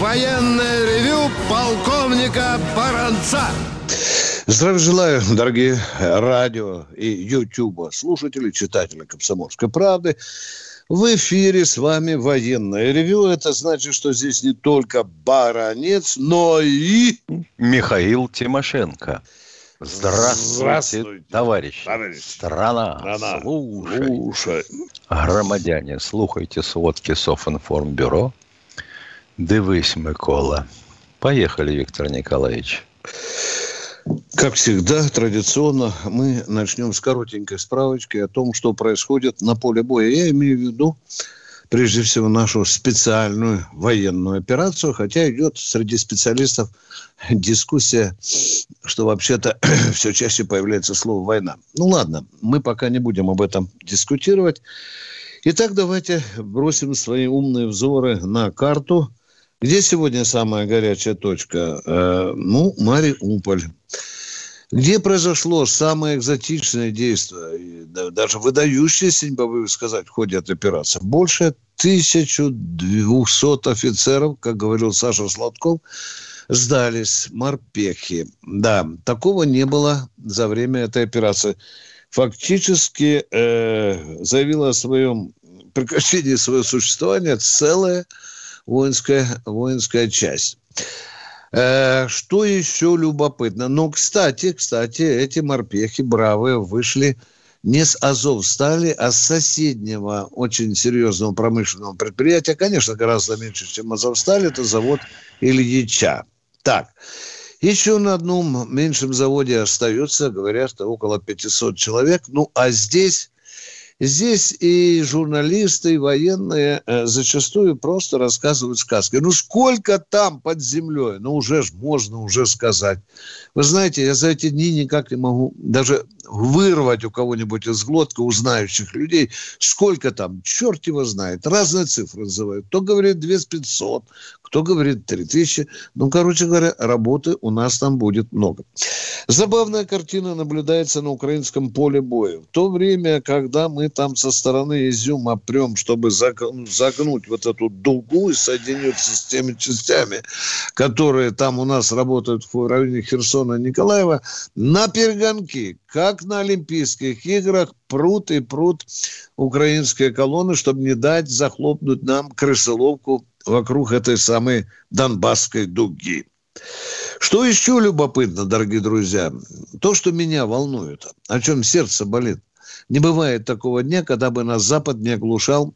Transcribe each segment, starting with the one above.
военное ревю полковника Баранца. Здравия желаю, дорогие радио и ютуба слушатели, читатели «Комсомольской правды». В эфире с вами военное ревю. Это значит, что здесь не только баронец, но и... Михаил Тимошенко. Здравствуйте, Здравствуйте, товарищи. товарищи. Страна, Страна, слушай. Слушай. Громадяне, слухайте сводки Софинформбюро. Дивись, Микола. Поехали, Виктор Николаевич. Как всегда, традиционно мы начнем с коротенькой справочки о том, что происходит на поле боя. Я имею в виду, прежде всего, нашу специальную военную операцию, хотя идет среди специалистов дискуссия, что вообще-то все чаще появляется слово «война». Ну ладно, мы пока не будем об этом дискутировать. Итак, давайте бросим свои умные взоры на карту. Где сегодня самая горячая точка? Э, ну, Мариуполь. Где произошло самое экзотичное действие, даже выдающееся, не побоюсь сказать, в ходе этой операции? Больше 1200 офицеров, как говорил Саша Сладков, сдались морпехи. Да, такого не было за время этой операции. Фактически э, заявила о своем прекращении своего существования целая воинская, воинская часть. Э, Что еще любопытно? Ну, кстати, кстати, эти морпехи бравые вышли не с Азовстали, а с соседнего очень серьезного промышленного предприятия. Конечно, гораздо меньше, чем Азовсталь. Это завод Ильича. Так, еще на одном меньшем заводе остается, говорят, что около 500 человек. Ну, а здесь Здесь и журналисты, и военные э, зачастую просто рассказывают сказки. Ну, сколько там под землей? Ну, уже ж можно уже сказать. Вы знаете, я за эти дни никак не могу даже вырвать у кого-нибудь из глотки, у знающих людей, сколько там, черт его знает. Разные цифры называют. Кто говорит 2500, кто говорит 3000. Ну, короче говоря, работы у нас там будет много. Забавная картина наблюдается на украинском поле боя. В то время, когда мы там со стороны Изюма прем, чтобы заг- загнуть вот эту дугу и соединиться с теми частями, которые там у нас работают в районе Херсона Николаева, на перегонки, как на Олимпийских играх, прут и прут украинские колонны, чтобы не дать захлопнуть нам крысоловку вокруг этой самой Донбасской дуги. Что еще любопытно, дорогие друзья, то, что меня волнует, о чем сердце болит. Не бывает такого дня, когда бы нас Запад не оглушал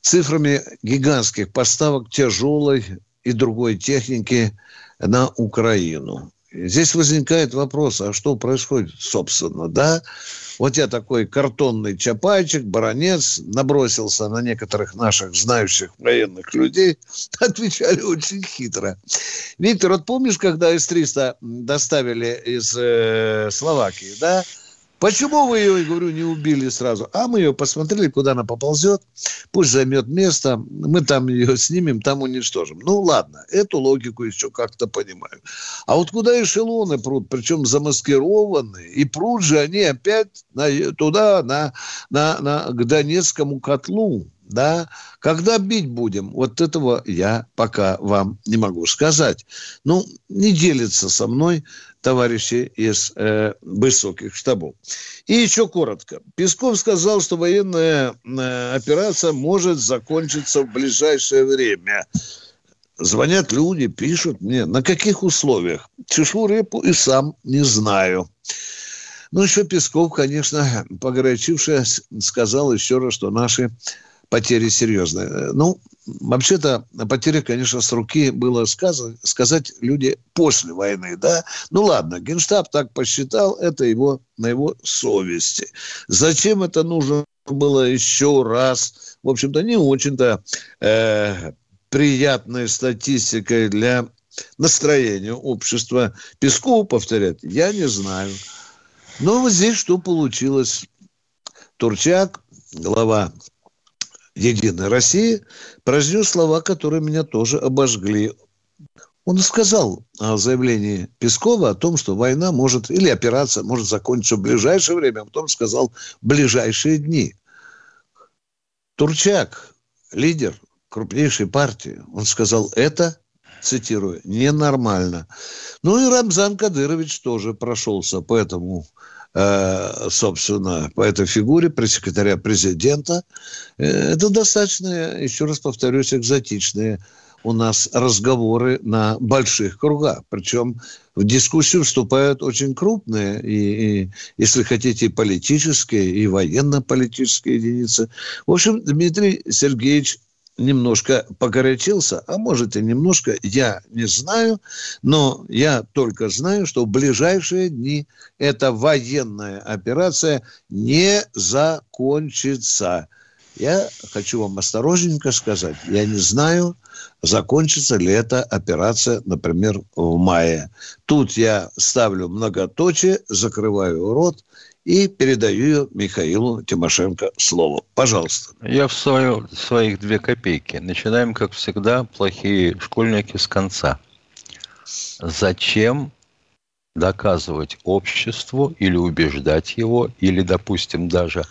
цифрами гигантских поставок тяжелой и другой техники на Украину. Здесь возникает вопрос, а что происходит, собственно, да? Вот я такой картонный чапайчик, баронец, набросился на некоторых наших знающих военных людей, отвечали очень хитро. Виктор, вот помнишь, когда С-300 доставили из э, Словакии, да? Почему вы ее, говорю, не убили сразу? А мы ее посмотрели, куда она поползет. Пусть займет место. Мы там ее снимем, там уничтожим. Ну, ладно, эту логику еще как-то понимаю. А вот куда эшелоны прут, причем замаскированные, и прут же они опять на, туда, на, на, на, к Донецкому котлу. Да, когда бить будем, вот этого я пока вам не могу сказать. Ну, не делится со мной товарищи из э, высоких штабов. И еще коротко. Песков сказал, что военная э, операция может закончиться в ближайшее время. Звонят люди, пишут мне, на каких условиях. Чешу репу и сам не знаю. Ну, еще Песков, конечно, погорячившись, сказал еще раз, что наши потери серьезные. Ну, вообще-то потери, конечно, с руки было сказать, сказать люди после войны, да. Ну ладно, Генштаб так посчитал, это его на его совести. Зачем это нужно было еще раз? В общем-то, не очень-то э, приятной статистикой для настроению общества. Пескову повторять я не знаю. Но вот здесь что получилось? Турчак, глава Единой России, произнес слова, которые меня тоже обожгли. Он сказал о заявлении Пескова о том, что война может, или операция может закончиться в ближайшее время, а потом сказал ближайшие дни. Турчак, лидер крупнейшей партии, он сказал, это, цитирую, ненормально. Ну и Рамзан Кадырович тоже прошелся по этому собственно, по этой фигуре пресс-секретаря президента. Э, это достаточно, еще раз повторюсь, экзотичные у нас разговоры на больших кругах. Причем в дискуссию вступают очень крупные, и, и если хотите, и политические, и военно-политические единицы. В общем, Дмитрий Сергеевич немножко погорячился, а может и немножко, я не знаю, но я только знаю, что в ближайшие дни эта военная операция не закончится. Я хочу вам осторожненько сказать, я не знаю, закончится ли эта операция, например, в мае. Тут я ставлю многоточие, закрываю рот и передаю ее Михаилу Тимошенко слово. Пожалуйста. Я в свою, своих две копейки. Начинаем, как всегда, плохие школьники с конца. Зачем доказывать обществу или убеждать его, или, допустим, даже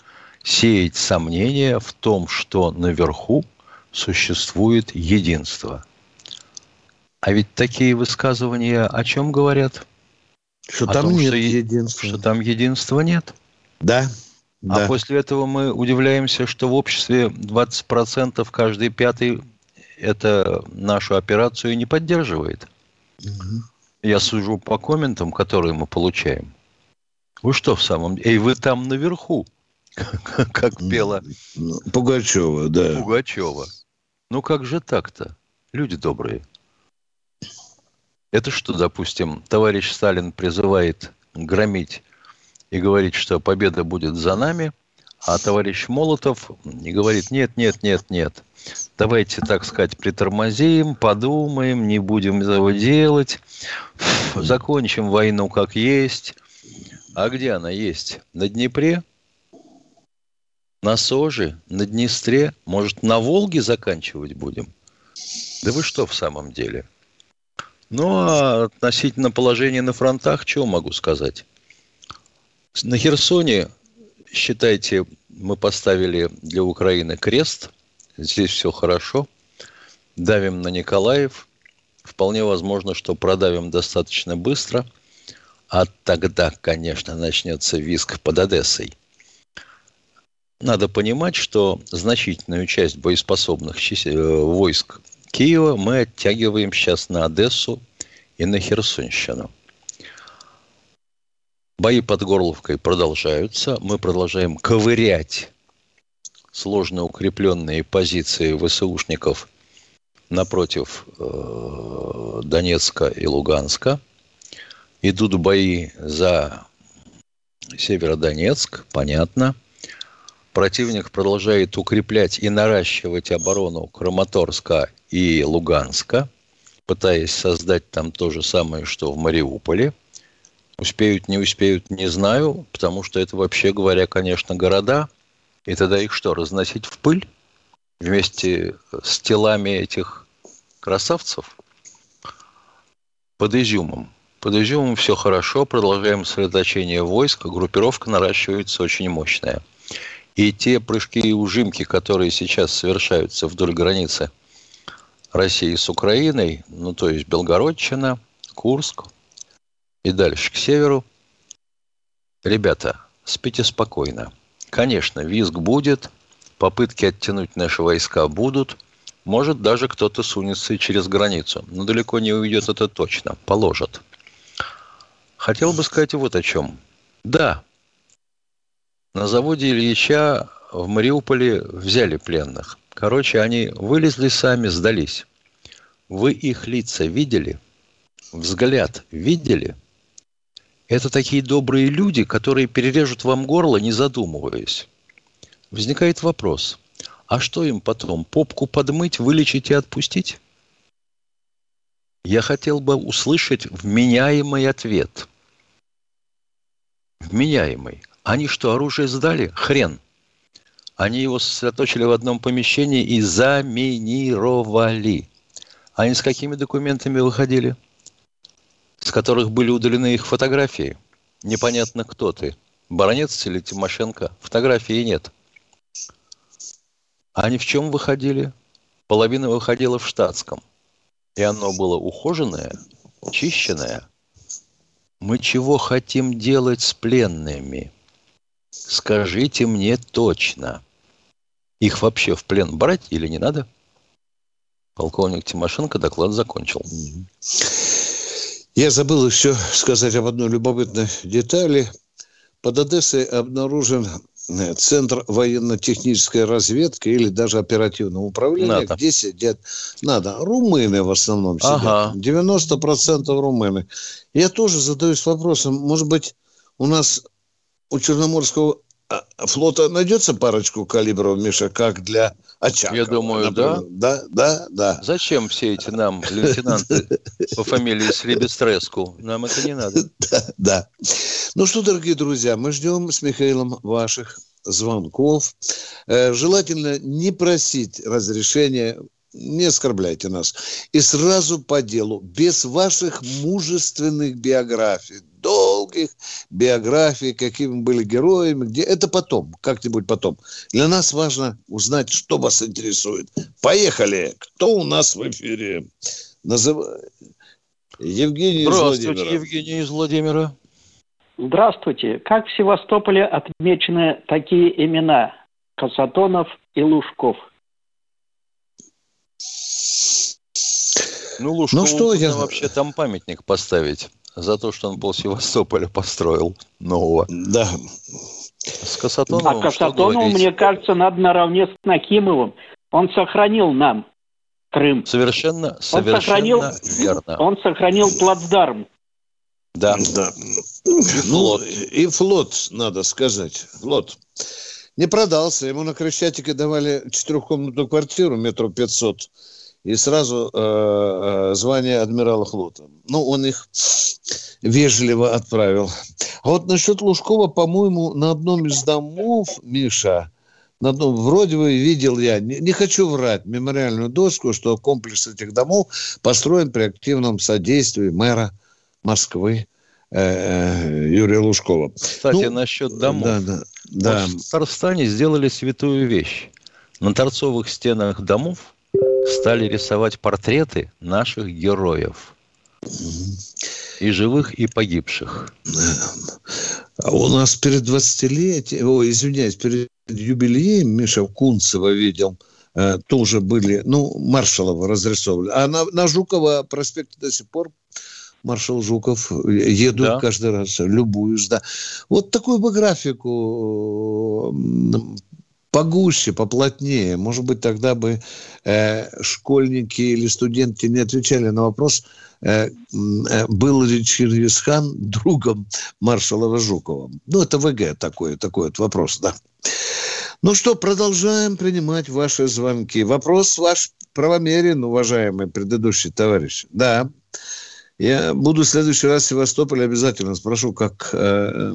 сеять сомнения в том, что наверху существует единство. А ведь такие высказывания о чем говорят? Что там том, нет что, единства. Что там единства нет? Да. А да. после этого мы удивляемся, что в обществе 20% каждый пятый это нашу операцию не поддерживает. Угу. Я сужу по комментам, которые мы получаем. Вы что в самом деле? Эй, вы там наверху, как пела ну, Пугачева, да. Пугачева. Ну как же так-то, люди добрые? Это что, допустим, товарищ Сталин призывает громить и говорит, что победа будет за нами, а товарищ Молотов и говорит, нет, нет, нет, нет, давайте, так сказать, притормозим, подумаем, не будем этого делать, закончим войну как есть. А где она есть? На Днепре? На Соже? На Днестре? Может, на Волге заканчивать будем? Да вы что в самом деле? Ну, а относительно положения на фронтах, чего могу сказать? На Херсоне, считайте, мы поставили для Украины крест. Здесь все хорошо. Давим на Николаев. Вполне возможно, что продавим достаточно быстро. А тогда, конечно, начнется виск под Одессой. Надо понимать, что значительную часть боеспособных э, войск Киева мы оттягиваем сейчас на Одессу и на Херсонщину. Бои под Горловкой продолжаются. Мы продолжаем ковырять сложно укрепленные позиции ВСУшников напротив э, Донецка и Луганска. Идут бои за Северодонецк, понятно. Противник продолжает укреплять и наращивать оборону Краматорска и Луганска, пытаясь создать там то же самое, что в Мариуполе. Успеют, не успеют, не знаю, потому что это, вообще говоря, конечно, города. И тогда их что, разносить в пыль вместе с телами этих красавцев? Под изюмом. Под изюмом все хорошо, продолжаем сосредоточение войск, группировка наращивается очень мощная. И те прыжки и ужимки, которые сейчас совершаются вдоль границы – России с Украиной, ну то есть Белгородчина, Курск и дальше к северу. Ребята, спите спокойно. Конечно, визг будет, попытки оттянуть наши войска будут, может даже кто-то сунется через границу, но далеко не уйдет это точно, положат. Хотел бы сказать вот о чем. Да, на заводе Ильича в Мариуполе взяли пленных. Короче, они вылезли сами, сдались. Вы их лица видели? Взгляд видели? Это такие добрые люди, которые перережут вам горло, не задумываясь. Возникает вопрос, а что им потом, попку подмыть, вылечить и отпустить? Я хотел бы услышать вменяемый ответ. Вменяемый. Они что, оружие сдали? Хрен. Они его сосредоточили в одном помещении и заминировали. Они с какими документами выходили? С которых были удалены их фотографии. Непонятно, кто ты. Баронец или Тимошенко? Фотографии нет. Они в чем выходили? Половина выходила в штатском. И оно было ухоженное, чищенное. Мы чего хотим делать с пленными? Скажите мне точно. Их вообще в плен брать или не надо? Полковник Тимошенко доклад закончил. Я забыл еще сказать об одной любопытной детали. Под Одессой обнаружен Центр военно-технической разведки или даже оперативного управления, НАТО. где сидят, надо, румыны в основном сидят. Ага. 90% румыны. Я тоже задаюсь вопросом, может быть, у нас у Черноморского а, флота найдется парочку калибров, Миша, как для Очакова? Я думаю, например? Да, да, да. Зачем все эти нам лейтенанты по фамилии Слебестреску? Нам это не надо. Да, да. Ну что, дорогие друзья, мы ждем с Михаилом ваших звонков. Э, Желательно не просить разрешения, не оскорбляйте нас. И сразу по делу, без ваших мужественных биографий, долгих биографий, какими были героями, где это потом, как-нибудь потом. Для нас важно узнать, что вас интересует. Поехали! Кто у нас в эфире? Назыв... Евгений из Здравствуйте, Владимира. Евгений из Владимира. Здравствуйте. Как в Севастополе отмечены такие имена? Касатонов и Лужков. Ну, Лужкову Ну, что я- вообще там памятник поставить за то, что он пол Севастополя построил нового. Да. С Касатоновым А Касатонову, мне кажется, надо наравне с Накимовым. Он сохранил нам Крым. Совершенно, Он сохранил, совершенно верно. он сохранил плацдарм. Да. Да. флот. Ну, и флот, надо сказать. Флот. Не продался. Ему на Крещатике давали четырехкомнатную квартиру, метров 500. И сразу э, э, звание адмирала флота. Ну, он их вежливо отправил. А вот насчет Лужкова, по-моему, на одном из домов, Миша, на одном, вроде бы видел я, не, не хочу врать, мемориальную доску, что комплекс этих домов построен при активном содействии мэра Москвы э, Юрия Лужкова. Кстати, Ну, насчет домов. Да, да, да. Вот в Татарстане сделали святую вещь. На торцовых стенах домов стали рисовать портреты наших героев. И живых, и погибших. А у нас перед 20-летием, ой, извиняюсь, перед юбилеем Миша Кунцева видел, э, тоже были, ну, Маршалова разрисовывали. А на, на Жукова проспекте до сих пор маршал Жуков еду Да. каждый раз, любуюсь, да. Вот такую бы графику м, погуще, поплотнее. Может быть, тогда бы э, школьники или студенты не отвечали на вопрос, э, э, был ли Чингисхан другом маршала Жукова. Ну, это ВГ такой, такой вот вопрос, да. Ну что, продолжаем принимать ваши звонки. Вопрос ваш правомерен, уважаемый предыдущий товарищ. Да. Я буду в следующий раз в Севастополе обязательно спрошу, как э,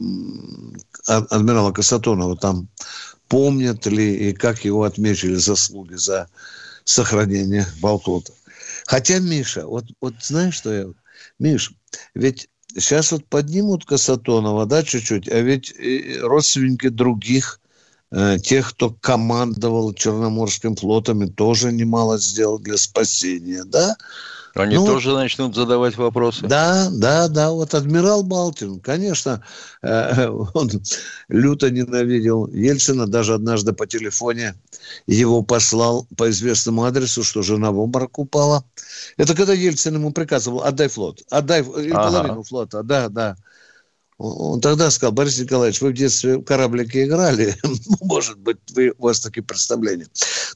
ад- адмирала Касатонова там помнят ли и как его отметили заслуги за сохранение Болтота. Хотя, Миша, вот, вот знаешь, что я... Миш, ведь сейчас вот поднимут Касатонова, да, чуть-чуть, а ведь родственники других, э, тех, кто командовал Черноморским флотом, и тоже немало сделал для спасения, да? Они Ну, тоже начнут задавать вопросы. Да, да, да. Вот адмирал Балтин, конечно, э, он люто ненавидел Ельцина. Даже однажды по телефоне его послал по известному адресу, что жена в обморок упала. Это когда Ельцин ему приказывал, отдай флот, отдай Ага. половину флота. Да, да. Он тогда сказал, Борис Николаевич, вы в детстве в кораблике играли, может быть, вы, у вас такие представления.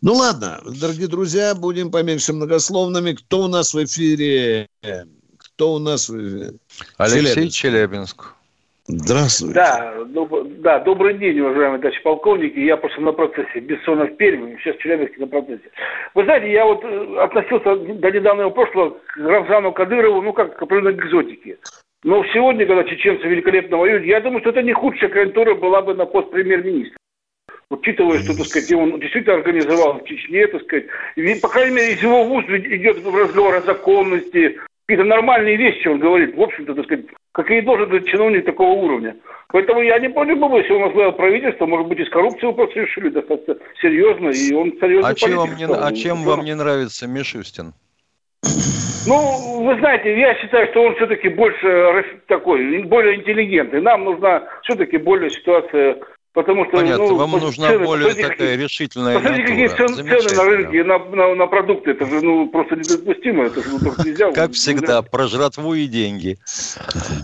Ну ладно, дорогие друзья, будем поменьше многословными. Кто у нас в эфире? Кто у нас в эфире? Алексей Челябинск. Челябинск. Здравствуйте. Да, доб- да, добрый день, уважаемые товарищи полковники. Я просто на процессе. Бессонов в Перми, сейчас в Челябинске на процессе. Вы знаете, я вот э, относился до недавнего прошлого к Рамзану Кадырову, ну, как к определенной экзотике. Но сегодня, когда чеченцы великолепно воюют, я думаю, что это не худшая кандидатура была бы на пост премьер-министра. Учитывая, что, так сказать, он действительно организовал в Чечне, так сказать, и, по крайней мере, из его уст идет разговор о законности, какие-то нормальные вещи он говорит, в общем-то, так сказать, какие должен быть чиновник такого уровня. Поэтому я не против бы, если он возглавил правительство, может быть, из коррупции вопрос решили достаточно серьезно, и он серьезно А чем, вам не, а чем вам не нравится Мишустин? Ну, вы знаете, я считаю, что он все-таки больше рас- такой, более интеллигентный. Нам нужна все-таки более ситуация, потому что... Понятно, ну, вам нужна цены, более посмотрите, такая решительная Посмотрите, какие натура. цен- цены на рынке на, на, на продукты. Это же ну, просто недопустимо. Это же ну, так нельзя. Как всегда, про жратву и деньги.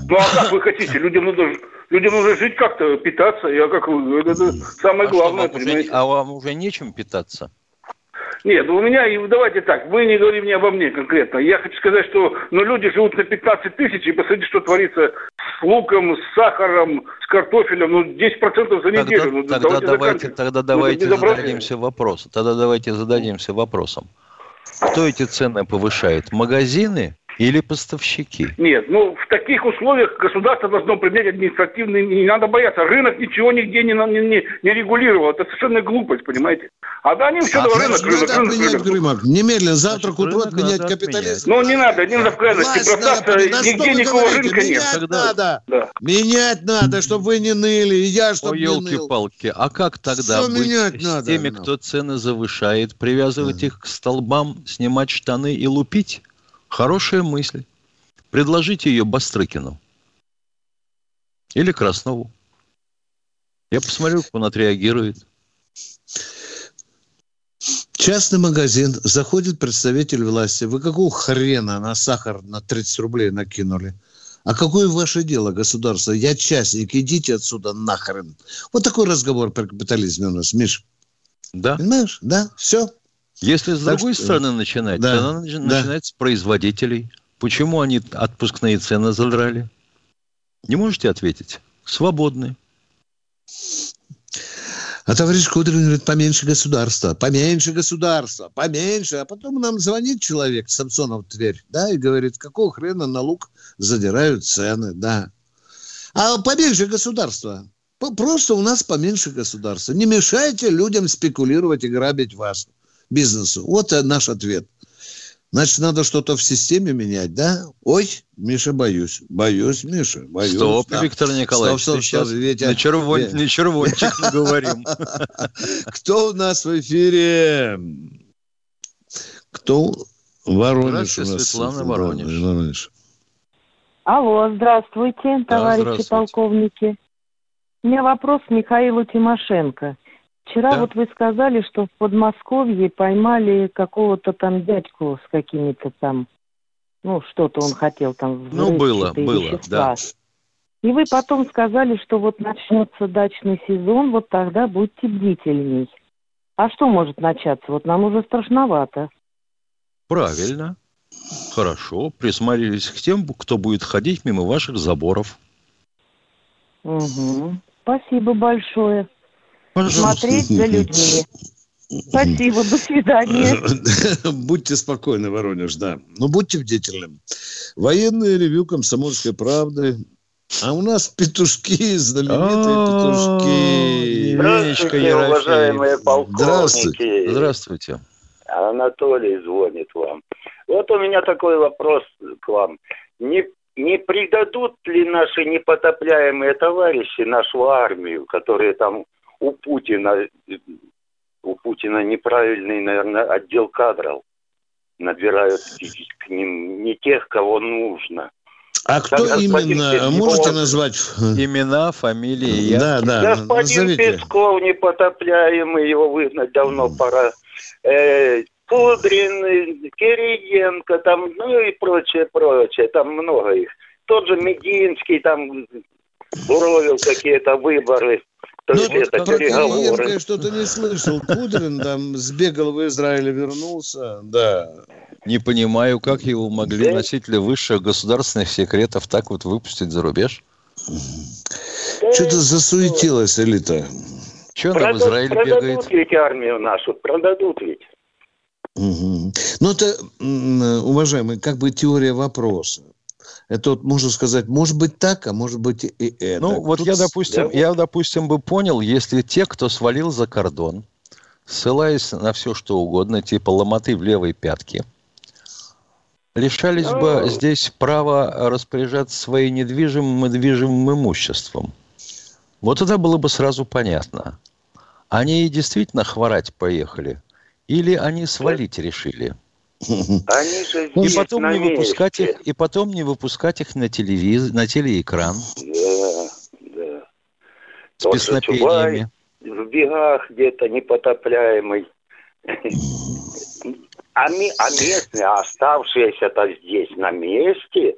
Ну а как вы хотите? Людям нужно, людям нужно жить как-то, питаться. Я как вы, это, это самое А, что, главное, вам уже, а вам уже нечем питаться? Нет, ну у меня, и давайте так, вы не говорите мне обо мне конкретно. Я хочу сказать, что ну, люди живут на 15 тысяч, и посмотрите, что творится с луком, с сахаром, с картофелем, ну 10% за неделю. Тогда, ну, тогда давайте давайте, заканчивать. тогда Ну, давайте зададимся вопросом. Тогда давайте зададимся вопросом. Кто эти цены повышает? Магазины или поставщики? Нет, ну в таких условиях государство должно принять административный, не надо бояться. Рынок ничего нигде не, не, не, не регулировал. Это совершенно глупость, понимаете? А да, они все А рынок, рынок, рынок, отменять рынок. рынок. Немедленно, завтра к утру рынок отменять капитализм. Ну не надо, не надо в крайности бросаться. Да нигде никакого говорите? рынка нет. Менять надо. Да. Менять надо, чтобы вы не ныли, и я, чтобы не ныл. елки-палки, а как тогда Всё быть менять с надо, теми, кто цены завышает, привязывать их к столбам, снимать штаны и лупить? Хорошая мысль. Предложите ее Бастрыкину. Или Краснову. Я посмотрю, как он отреагирует. Частный магазин, заходит представитель власти. Вы какого хрена на сахар на 30 рублей накинули? А какое ваше дело, государство? Я частник, идите отсюда нахрен. Вот такой разговор про капитализме у нас, Миш. Да? Понимаешь? Да, все. Если с Так другой что- стороны начинать, Да, то надо нач- да. с производителей. Почему они отпускные цены задрали? Не можете ответить? Свободны. А товарищ Кудрин говорит, поменьше государства, поменьше государства, поменьше. А потом нам звонит человек, Самсонов Тверь, да, и говорит, какого хрена на лук задирают цены, да. А поменьше государства. Просто у нас поменьше государства. Не мешайте людям спекулировать и грабить вас, бизнесу. Вот э, наш ответ. Значит, надо что-то в системе менять, да? Ой, Миша, боюсь. Боюсь, Миша, боюсь. Стоп, да. Виктор Николаевич, Стоп, стоп, стоп, сейчас Витя. на, червон- Витя. на червончик говорим. Кто у нас в эфире? Кто? Воронеж Здравствуйте, у нас. Светлана Да, Воронеж. Воронеж. Алло, здравствуйте, товарищи здравствуйте. полковники. У меня вопрос к Михаилу Тимошенко. Вчера Да. вот вы сказали, что в Подмосковье поймали какого-то там дядьку с какими-то там, ну, что-то он хотел там Ну, было, было, вещества. да. И вы потом сказали, что вот начнется дачный сезон, вот тогда будьте бдительней. А что может начаться? Вот нам уже страшновато. Правильно. Хорошо. Присмотрелись к тем, кто будет ходить мимо ваших заборов. Угу. Спасибо большое. Смотреть за людьми. Спасибо, до свидания. Будьте спокойны, Воронеж, да. Но будьте бдительны. Военное ревю комсомольской правды. А у нас петушки, знаменитые петушки. Здравствуйте, уважаемые полковники. Здравствуйте. Здравствуйте. Анатолий звонит вам. Вот у меня такой вопрос к вам. Не, не предадут ли наши непотопляемые товарищи нашу армию, которые там у Путина, у Путина неправильный, наверное, отдел кадров набирают к ним не тех, кого нужно. А кто господин именно? Песков. Можете назвать? Имена, фамилии, я. Да, да. Господин назовите. Песков непотопляемый, его выгнать давно пора. Э, Кудрин, Кириенко, там, ну и прочее, прочее, там много их. Тот же Мединский там буровил какие-то выборы. То Ну, есть вот это переговоры. я что-то не слышал. Кудрин там сбегал в Израиль и вернулся. Да. Не понимаю, как его могли Да. носители высших государственных секретов так вот выпустить за рубеж. Что-то засуетилась элита. Что она в Продадут, Израиль продадут бегает? ведь армию нашу, продадут ведь. Мгм. Ну, это, уважаемый, как бы теория вопроса. Это вот можно сказать, может быть так, а может быть и это. Ну, вот Тут я, допустим, я, допустим, бы понял, если те, кто свалил за кордон, ссылаясь на все, что угодно, типа ломоты в левой пятке, лишались бы Ну. здесь права распоряжаться своим недвижимым и движимым имуществом. Вот тогда было бы сразу понятно. Они действительно хворать поехали? Или они свалить решили? Они же И потом на не выпускать месте. их, и потом не выпускать их на телевиз... на телеэкран Да, да. с Тот песнопениями. в бегах где-то непотопляемый. А, ми- а местные, а оставшиеся-то здесь на месте.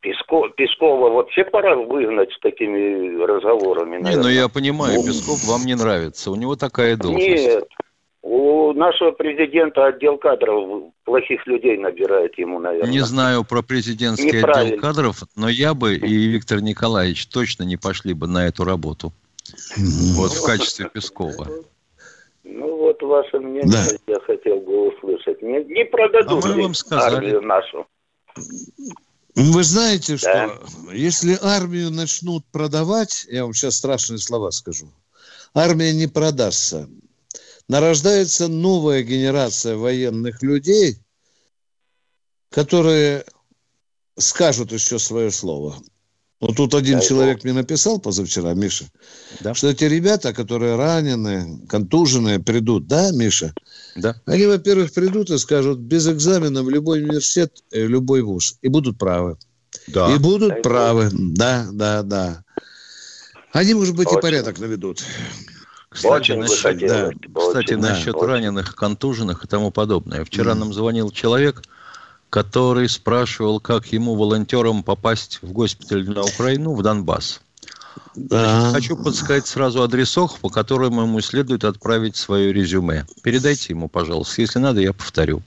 Песко, Пескова вообще пора выгнать с такими разговорами. Не, ну наверное. я понимаю, Песков вам не нравится. У него такая должность. Нет. У нашего президента отдел кадров плохих людей набирает ему, наверное. Не знаю про президентский отдел кадров, но я бы и Виктор Николаевич точно не пошли бы на эту работу. Вот в качестве Пескова. Ну вот ваше мнение Да. я хотел бы услышать. Не, не продадут А мы вам сказали. армию нашу. Вы знаете, что Да. если армию начнут продавать, я вам сейчас страшные слова скажу, армия не продастся. Нарождается новая генерация военных людей, которые скажут еще свое слово. Вот тут один Дай человек мне написал позавчера, Миша, Да. что эти ребята, которые ранены, контуженные, придут, да, Миша? Да. Они, во-первых, придут и скажут, без экзамена в любой университет, э, любой вуз, и будут правы. Да. И будут Дай правы. Да, да, да. Они, может быть, и Очень. порядок наведут. Кстати, Очень бы насчет, хотелось. кстати, Очень, насчет очень. раненых, контуженных и тому подобное. Вчера нам звонил человек, который спрашивал, как ему, волонтерам, попасть в госпиталь на Украину, в Донбасс. Да. Хочу подсказать сразу адресок, по которому ему следует отправить свое резюме. Передайте ему, пожалуйста. Если надо, я повторю.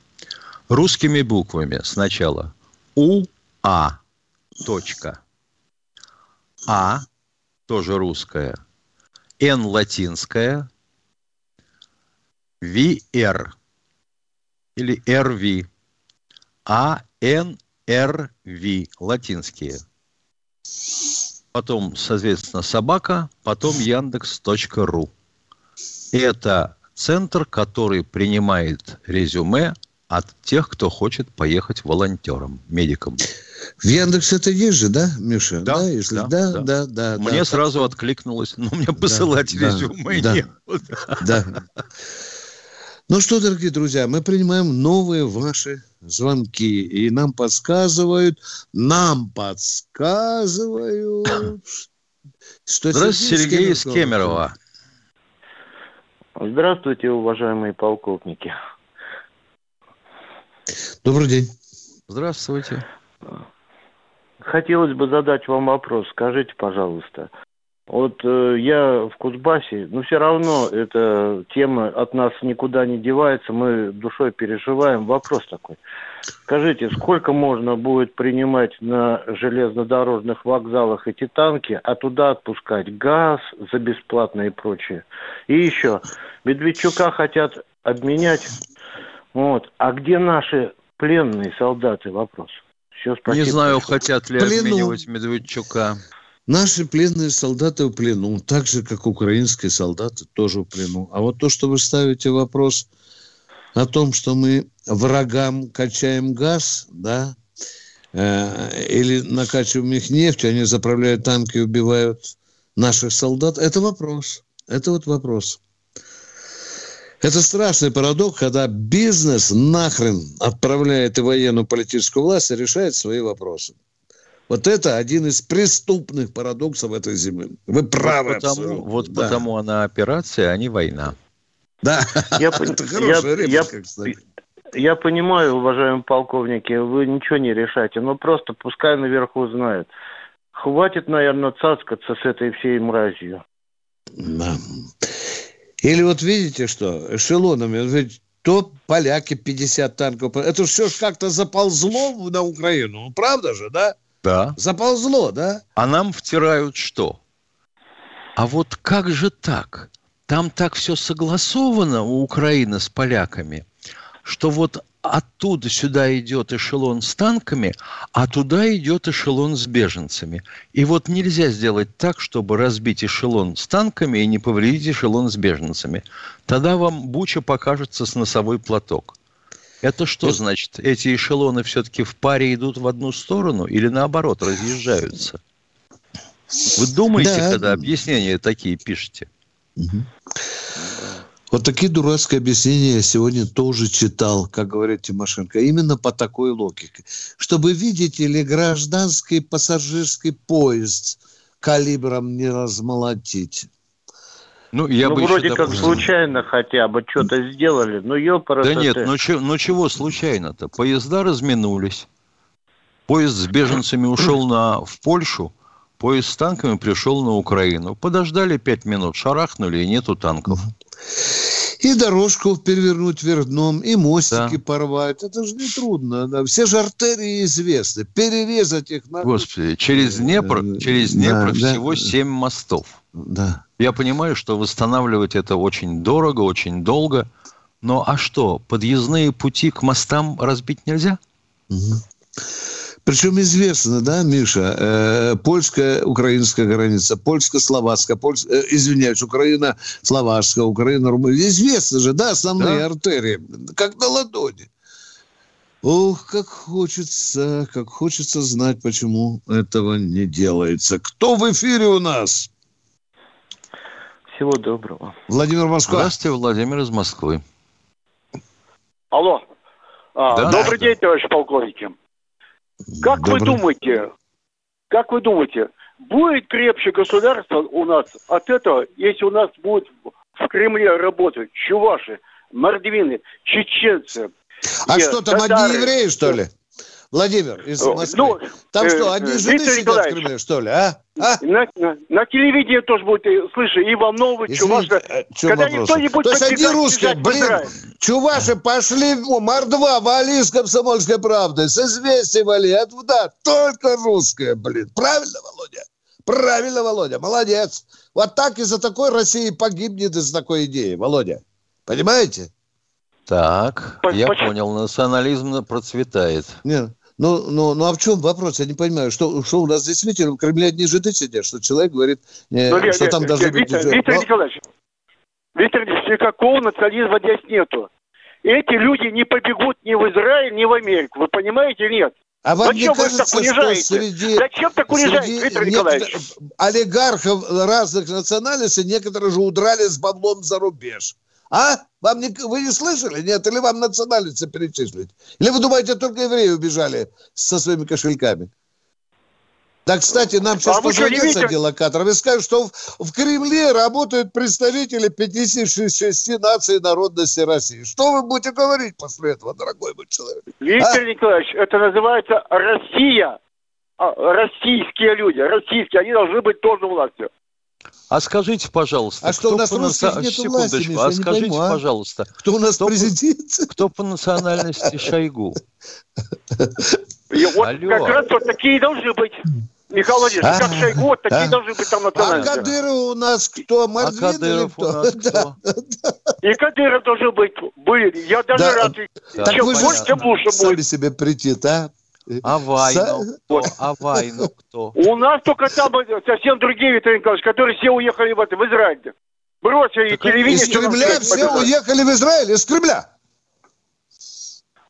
Русскими буквами сначала. УА. Точка. А. Тоже русская. Н латинская. ВР. Или РВ. А. Н. Р. В. Латинские потом, соответственно, собака, потом яндекс.ру. Это центр, который принимает резюме от тех, кто хочет поехать волонтером, медиком. В Яндекс это есть же, да, Миша? Да, если да, да, да. да, да. Мне да, сразу откликнулось, но мне посылать да, резюме да. некуда. Да. Ну что, дорогие друзья, мы принимаем новые ваши звонки. И нам подсказывают, нам подсказывают, что Здравствуйте, Сергей из. Кемерово. Здравствуйте, уважаемые полковники. Добрый день. Здравствуйте. Хотелось бы задать вам вопрос. Скажите, пожалуйста, вот э, я в Кузбассе, но все равно эта тема от нас никуда не девается, мы душой переживаем. Вопрос такой. Скажите, сколько можно будет принимать на железнодорожных вокзалах эти танки, а туда отпускать газ за бесплатно и прочее? И еще, Медведчука хотят обменять, вот, а где наши пленные солдаты? Вопрос. Все, спасибо. Не знаю, хотят ли Плену. обменивать Медведчука. Наши пленные солдаты в плену, так же, как украинские солдаты тоже в плену. А вот то, что вы ставите вопрос о том, что мы врагам качаем газ, да, э, или накачиваем их нефть, они заправляют танки и убивают наших солдат, это вопрос. Это вот вопрос. Это страшный парадокс, когда бизнес нахрен отправляет и военную политическую власть и решает свои вопросы. Вот это один из преступных парадоксов этой зимы. Вы правы. Вот потому, абсолютно. вот Да. потому она операция, а не война. Да, Я пон- это хорошая я- реплика, я- кстати. Я понимаю, уважаемые полковники, вы ничего не решаете, но просто пускай наверху знают. Хватит, наверное, цацкаться с этой всей мразью. Да. Или вот видите что, эшелонами, ведь то поляки 50 танков, это все как-то заползло на Украину, правда же, да? Да. Заползло, да? А нам втирают что? А вот как же так? Там так все согласовано у Украины с поляками, что вот оттуда сюда идет эшелон с танками, а туда идет эшелон с беженцами. И вот нельзя сделать так, чтобы разбить эшелон с танками и не повредить эшелон с беженцами. Тогда вам Буча покажется с носовой платок. Это что значит? Эти эшелоны все-таки в паре идут в одну сторону или наоборот разъезжаются? Вы думаете, Да. когда объяснения такие пишете? Вот такие дурацкие объяснения я сегодня тоже читал, как говорит Тимошенко, именно по такой логике. Чтобы, видите ли, гражданский пассажирский поезд калибром не размолотить. Ну, я ну, бы еще вроде как допустим- случайно хотя бы что-то сделали. Ну, ёпара Да нет, ну, че- ну чего случайно-то? Поезда разминулись. Поезд с беженцами ушел на, в Польшу, поезд с танками пришел на Украину. Подождали пять минут, шарахнули, и нету танков. И дорожку перевернуть вверх дном, и мостики Да. порвать. Это же не трудно. да. Все же артерии известны. Перерезать их надо. Господи, через Днепр, Э, через да, Днепр да. всего семь мостов. Да. Я понимаю, что восстанавливать это очень дорого, очень долго. Но а что, подъездные пути к мостам разбить нельзя? Причем известно, да, Миша, э, польско-украинская граница, польско-словацкая, польс... э, извиняюсь, Украина-словашская, Украина-румынская. Известно же, да, основные Да. артерии, как на ладони. Ох, как хочется, как хочется знать, почему этого не делается. Кто в эфире у нас? Всего доброго. Владимир Москва. Здравствуйте, Владимир из Москвы. Алло. А, Да. добрый Да. день, товарищ полковники. Как вы Добрый. думаете, как вы думаете, будет крепче государство у нас от этого, если у нас будет в Кремле работать чуваши, мордвины, чеченцы? А э, что там, татары? одни евреи, что ли? Владимир из Москвы. ну, там э, что, одни э, жены Виктор сидят в. Кремле, что ли, а? А? На, на- на телевидении тоже будет, э, слышишь, Ивановы, Извините, чуваши. э, в чем Когда вопрос? никто не будет То есть одни русские, блин, Израиль. чуваши пошли, в мордва, вали с комсомольской правдой, с известием вали, да, только русская, блин. Правильно, Володя? Правильно, Володя, молодец. Вот так из-за такой России погибнет из-за такой идеи, Володя. Понимаете? Так, По- я почему? понял, национализм процветает. Не, ну, ну, ну, а в чем вопрос? Я не понимаю, что, что у нас действительно в Кремле одни жиды сидят, что человек говорит, э, Ну, Ве- что Ве- там Ве- должны быть... Виктор, Виктор Ну, Николаевич, Виктор Николаевич, никакого национализма здесь нету. Эти люди не побегут ни в Израиль, ни в Америку. Вы понимаете или нет? а вам не Зачем их кажется, так унижаете? что среди... Зачем так унижаете, Среди Виктор Николаевич? олигархов разных национальностей некоторые же удрали с баблом за рубеж. А? Вам не, вы не слышали? Нет? Или вам национальности перечислить? Или вы думаете, только евреи убежали со своими кошельками? Да, кстати, нам сейчас А видите? отдела кадров и скажут, что в, в Кремле работают представители 56 наций народности России. Что вы будете говорить после этого, дорогой мой человек? Виктор А? Николаевич, это называется Россия. А, Российские люди, российские, они должны быть тоже властью. А скажите, пожалуйста, А что, у кто нас по Секундочку, власти, Миша, а скажите, пойму, а? пожалуйста, Кто у нас Кто- президент? кто по национальности Шойгу? И вот Алло. как раз вот такие должны быть. Михаил Владимирович, А, как Шойгу, вот такие а. должны быть там А национальности. Кадыров у нас кто? А Мордвин или Кадыров у кто? нас Да. кто? И Кадыров должен быть. Были. Я даже Да. рад. Так Чем больше, тем лучше Сами будет. себе прийти, а? А Вайну Са- кто? А Вайну кто? У нас только там совсем другие, Виктор Николаевич, которые все уехали в, это, в Израиль. Бросили Так телевидение. Из Кремля все уехали в Израиль, из Кремля.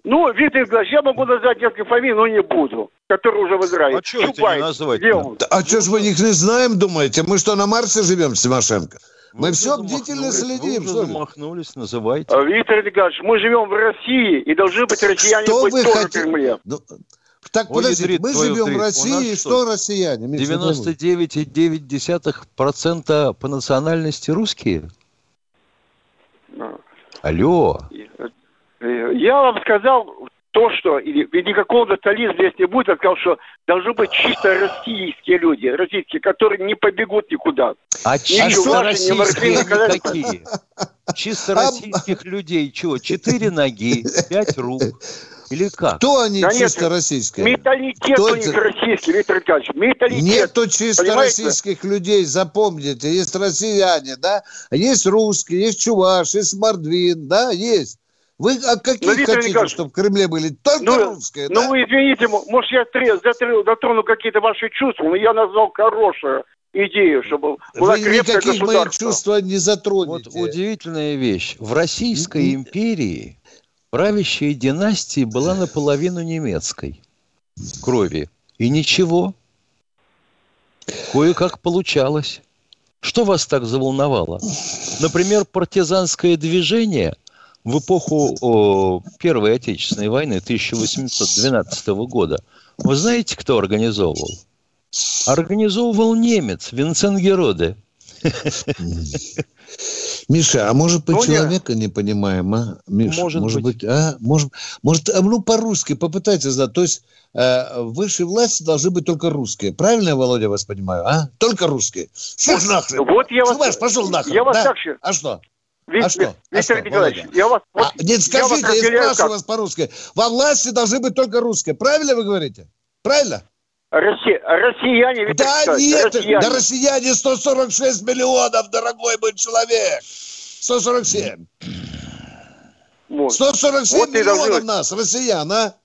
Ну, Виктор Николаевич, я могу назвать несколько фамилий, но не буду. Которые уже в Израиле. А чё это не? Да, А что ж вы их не знаем, думаете? Мы что, на Марсе живем, Тимошенко? Мы Вы все бдительно следим, Вы что уже ли? замахнулись, называйте. А, Виктор Николаевич, мы живем в России, и должны быть россияне Что быть вы тоже в хотите? Кремле. Ну, так, Ой, подождите, ядрит мы живем в дрит. России, что, что россияне? Миша, не пойму. 99,9% по национальности русские? Да. Алло. Я вам сказал то, что и, и никакого национализма здесь не будет. Я сказал, что должны быть чисто российские люди, российские, которые не побегут никуда. А чисто ни российские морфины, казахи. никакие. Чисто российских людей чего? Четыре ноги, пять рук. Или как? Кто они Да нет, чисто российские? Менталитет Кто у них это? российский, Виктор Николаевич, менталитет. Нету чисто Понимаете? российских людей, запомните. Есть россияне, да? Есть русские, есть чуваш, есть мордвин, да, есть. Вы а какие Ну, Виктор хотите, Николаевич, чтобы в Кремле были? Только Ну, русские, ну да? вы извините, может я тре- затр- затрону какие-то ваши чувства, но я назвал хорошую идею, чтобы была Вы крепкое никаких моих чувств не Вот затронете. удивительная вещь. В Российской империи правящая династия была наполовину немецкой крови. И ничего. Кое-как получалось. Что вас так заволновало? Например, партизанское движение в эпоху о, Первой Отечественной войны 1812 года. Вы знаете, кто организовывал? Организовывал немец Винцен Героде. Миша, а может быть Ну, я- человека не понимаем, а? Миша, Может может, быть. быть. а? Может, может, а, ну по-русски попытайтесь, да. То есть э, высшие власти должны быть только русские. Правильно я, Володя, вас понимаю, а? Только русские. Всех нахрен. Вот я вас- Чуваш, пошел нахрен. я вас да? так щи- А что? Ви- А что? А Виктор что, Николаевич, Володя? я вас... вот- А, нет, я вас скажите, я, спрашиваю как? вас по-русски. Во власти должны быть только русские. Правильно вы говорите? Правильно? Россия, россияне, Виктор Да Николаевич, нет, россияне. да россияне 146 миллионов, дорогой мой человек. 147. Вот. 147 Вот миллионов нас, россиян, а?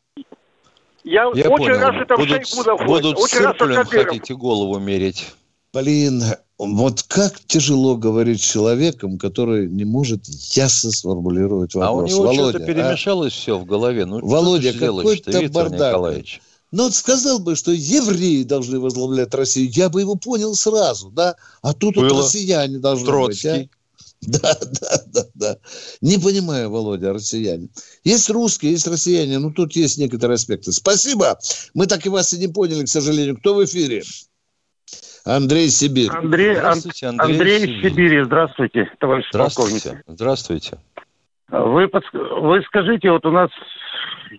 Я, Я очень понял. что это в будут Шойгу доходит. будут Очень Кадыров. хотите голову мерить. Блин, вот как тяжело говорить с человеком, который не может ясно сформулировать вопрос. А у него Володя, что-то а? перемешалось все в голове. Ну, Володя, какой-то бардак. Николаевич? Ну, вот сказал бы, что евреи должны возглавлять Россию, я бы его понял сразу, да? А тут вот Было. россияне должны Троцкий. быть, а? Да, да, да, да. Не понимаю, Володя, россияне. Есть русские, есть россияне, но тут есть некоторые аспекты. Спасибо. Мы так и вас и не поняли, к сожалению. Кто в эфире? Андрей Сибирь. Андрей, Ан- Здравствуйте, Андрей, Андрей Сибирь. Сибири, здравствуйте, товарищ полковник. Здравствуйте. Здравствуйте. Вы, подск- вы скажите, вот у нас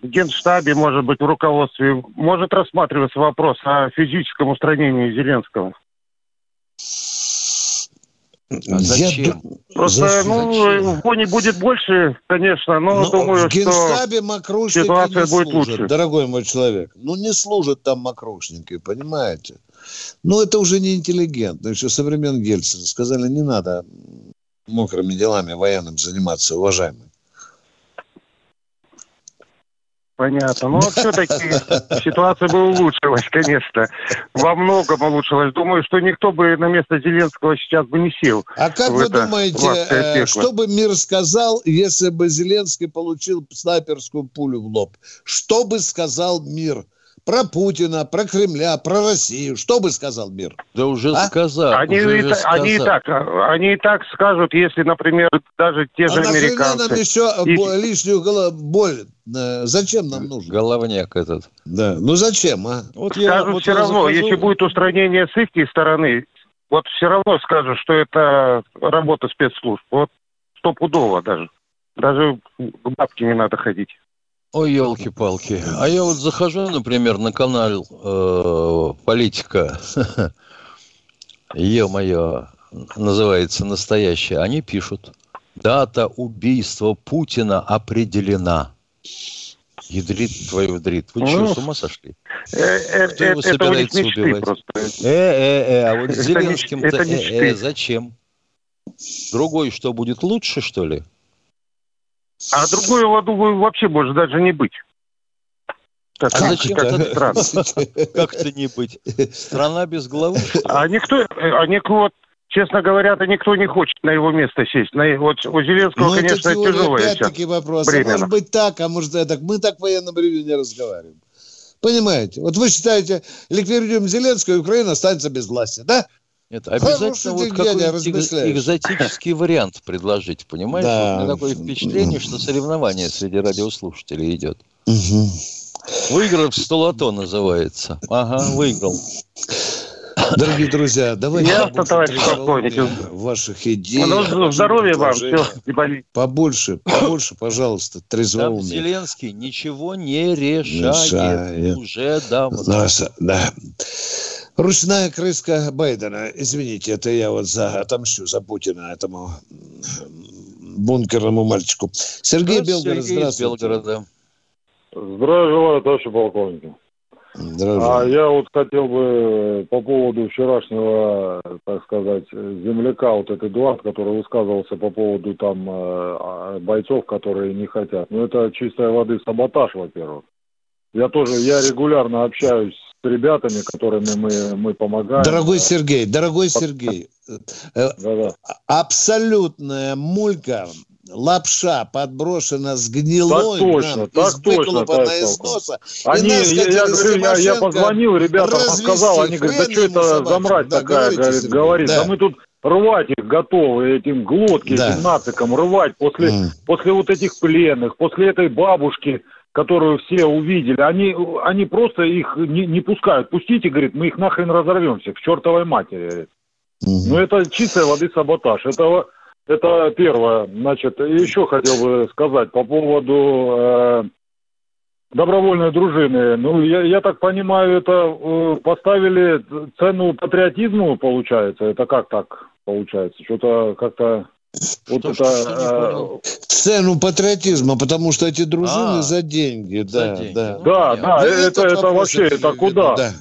в Генштабе, может быть, в руководстве, может рассматриваться вопрос о физическом устранении Зеленского? А зачем? Я Просто, Зачем? ну, в Боне будет больше, конечно, но Но думаю, в что... Генштабе мокрушники ситуация не будет служат, лучше. дорогой мой человек. Ну, не служат там мокрушники, понимаете? Ну, это уже не интеллигентно. Еще со времен Гельцина сказали, не надо мокрыми делами военным заниматься, уважаемый. Понятно. Но все-таки ситуация бы улучшилась, конечно. Во многом улучшилась. Думаю, что никто бы на место Зеленского сейчас бы не сел. А как вы думаете, э, что бы мир сказал, если бы Зеленский получил снайперскую пулю в лоб? Что бы сказал мир? Про Путина, про Кремля, про Россию. Что бы сказал мир? Да уже А? сказал. Они, уже и, же та- они и сказал. так, а, они и так скажут, если, например, даже те А же американцы. нам еще И- бо- лишнюю голо- боль? Э, Зачем нам нужно? Головняк этот. Да. Ну зачем, а? Вот Скажут вот все равно, захожу- если будет устранение с их стороны, вот все равно скажут, что это работа спецслужб. Вот стопудово даже. Даже к бабке не надо ходить. Ой, елки-палки. А я вот захожу, например, на канал э, Политика. Е-мое, называется настоящее. Они пишут. Дата убийства Путина определена. Ядрит твою дрит. Вы что, с ума сошли? Э, э, Кто его э, них собирается убивать? просто. Э-э-э, а вот Это Зеленским-то э-э, мечты. зачем? Другой что, будет лучше, что ли? А другой, думаю, вообще может даже не быть. Как, А зачем тогда? странно. Как-то не быть. Страна без главы? А никто, а никто, вот, честно говоря, то никто не хочет на его место сесть. На, вот у Зеленского, Ну, это конечно, теория, тяжелое опять-таки вопрос. А Временно. может быть так, а может это. Мы так в военном ревью не разговариваем. Понимаете? Вот вы считаете, ликвидируем Зеленского, и Украина останется без власти, да? Нет, обязательно вот размышляешь. экзотический вариант предложить, понимаешь? Да. Вот у меня такое впечатление, что соревнование среди радиослушателей идет. Мгм. Выиграл в столото называется. Ага, выиграл. Дорогие друзья, давайте Ясно, побольше товарищ полковник. ваших идей. Ну, здоровья вам, все. Побольше, побольше, пожалуйста, Там трезвоумия. Зеленский ничего не решает. Решает. Уже давно. Да. Ручная крыска Байдена. Извините, это я вот за отомщу за Путина этому бункерному мальчику. Сергей Здравствуйте, Белгород, здравствуйте. Белгорода. Здравия желаю, товарищи полковники. А я вот хотел бы по поводу вчерашнего, так сказать, земляка, вот этот Эдуард, который высказывался по поводу там э, бойцов, которые не хотят. Ну, это чистая воды саботаж, во-первых. Я тоже, я регулярно общаюсь с ребятами, которыми мы, мы помогаем. Дорогой Сергей, дорогой Сергей, э, абсолютная мулька, лапша подброшена с гнилой Так точно, нам, так из точно, выклопана товарищ из полковник. носа. И Они, нас я, говорю, я, я позвонил ребятам, развести. сказал, они говорят, да что это за мразь Да, такая, говорит, Сергей. говорит, Да. да мы тут рвать их готовы, этим глотки, Да. этим нацикам рвать после, М. после вот этих пленных, после этой бабушки, которую все увидели, они, они просто их не, не пускают. Пустите, говорит, мы их нахрен разорвемся, к чертовой матери. Мгм. Ну, это чистая воды саботаж. Это, это первое. Значит, еще хотел бы сказать по поводу э, добровольной дружины. Ну, я, я так понимаю, это э, поставили цену патриотизму, получается? Это как так получается? Что-то как-то... Вот Что- это... что не э, патриотизма, потому что эти дружины А, за деньги. за Да, деньги. да. Ну, да, да, Ну, это, это вообще, это куда? Да.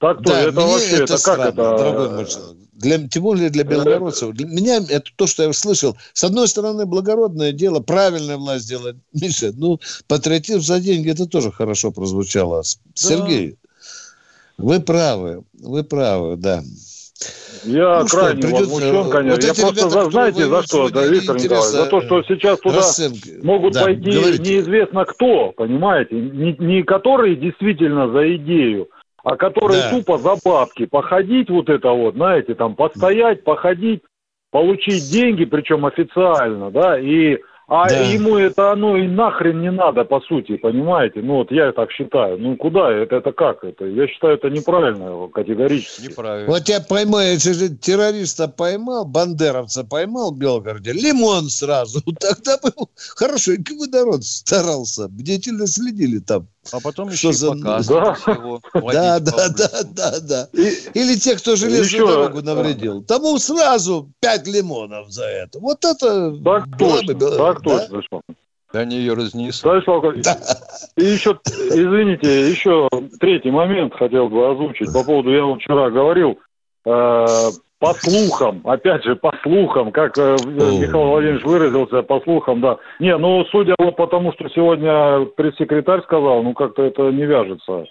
Так то, Да, это вообще, это, это, как странно, это? дорогой мой человек. Для, тем более для белгородцев. Для меня это то, что я слышал. С одной стороны, благородное дело, правильная власть делает. Миша, ну, патриотизм за деньги, это тоже хорошо прозвучало. С- Сергей, вы правы, вы правы, да. Я Ну что, крайне придется- возмущен, конечно. вот я просто, ребята, за- знаете, за что, да, Виктор Николаевич, за то, что сейчас туда Расценки. могут Да, пойти говорите. неизвестно кто, понимаете? Не, не которые действительно за идею, а которые Да. тупо за бабки. Походить вот это вот, знаете, там, постоять, походить, получить деньги, причем официально, да, и... А Да. ему это оно и нахрен не надо, по сути, понимаете? Ну, вот я так считаю. Ну, куда это, это как это? Я считаю, это неправильно, категорически. Неправильно. Вот тебя поймаю, если же террориста поймал, бандеровца поймал в Белгороде, лимон сразу. Тогда бы хорошенько бы народ старался. Бдительно следили там. А потом Что еще за- и показывать Да. его. Да, да, да, да, да. И- Или те, кто железную Еще- дорогу навредил. Тому сразу пять лимонов за это. Вот это Так было бы... точно, так да? точно. Да они ее разнесут. Товарищ полковник, И еще, извините, еще третий момент хотел бы озвучить по поводу, я вам вчера говорил, э, по слухам, опять же, по слухам, как э, Михаил Владимирович выразился, по слухам, да. Не, ну, судя по тому, что сегодня пресс-секретарь сказал, ну, как-то это не вяжется.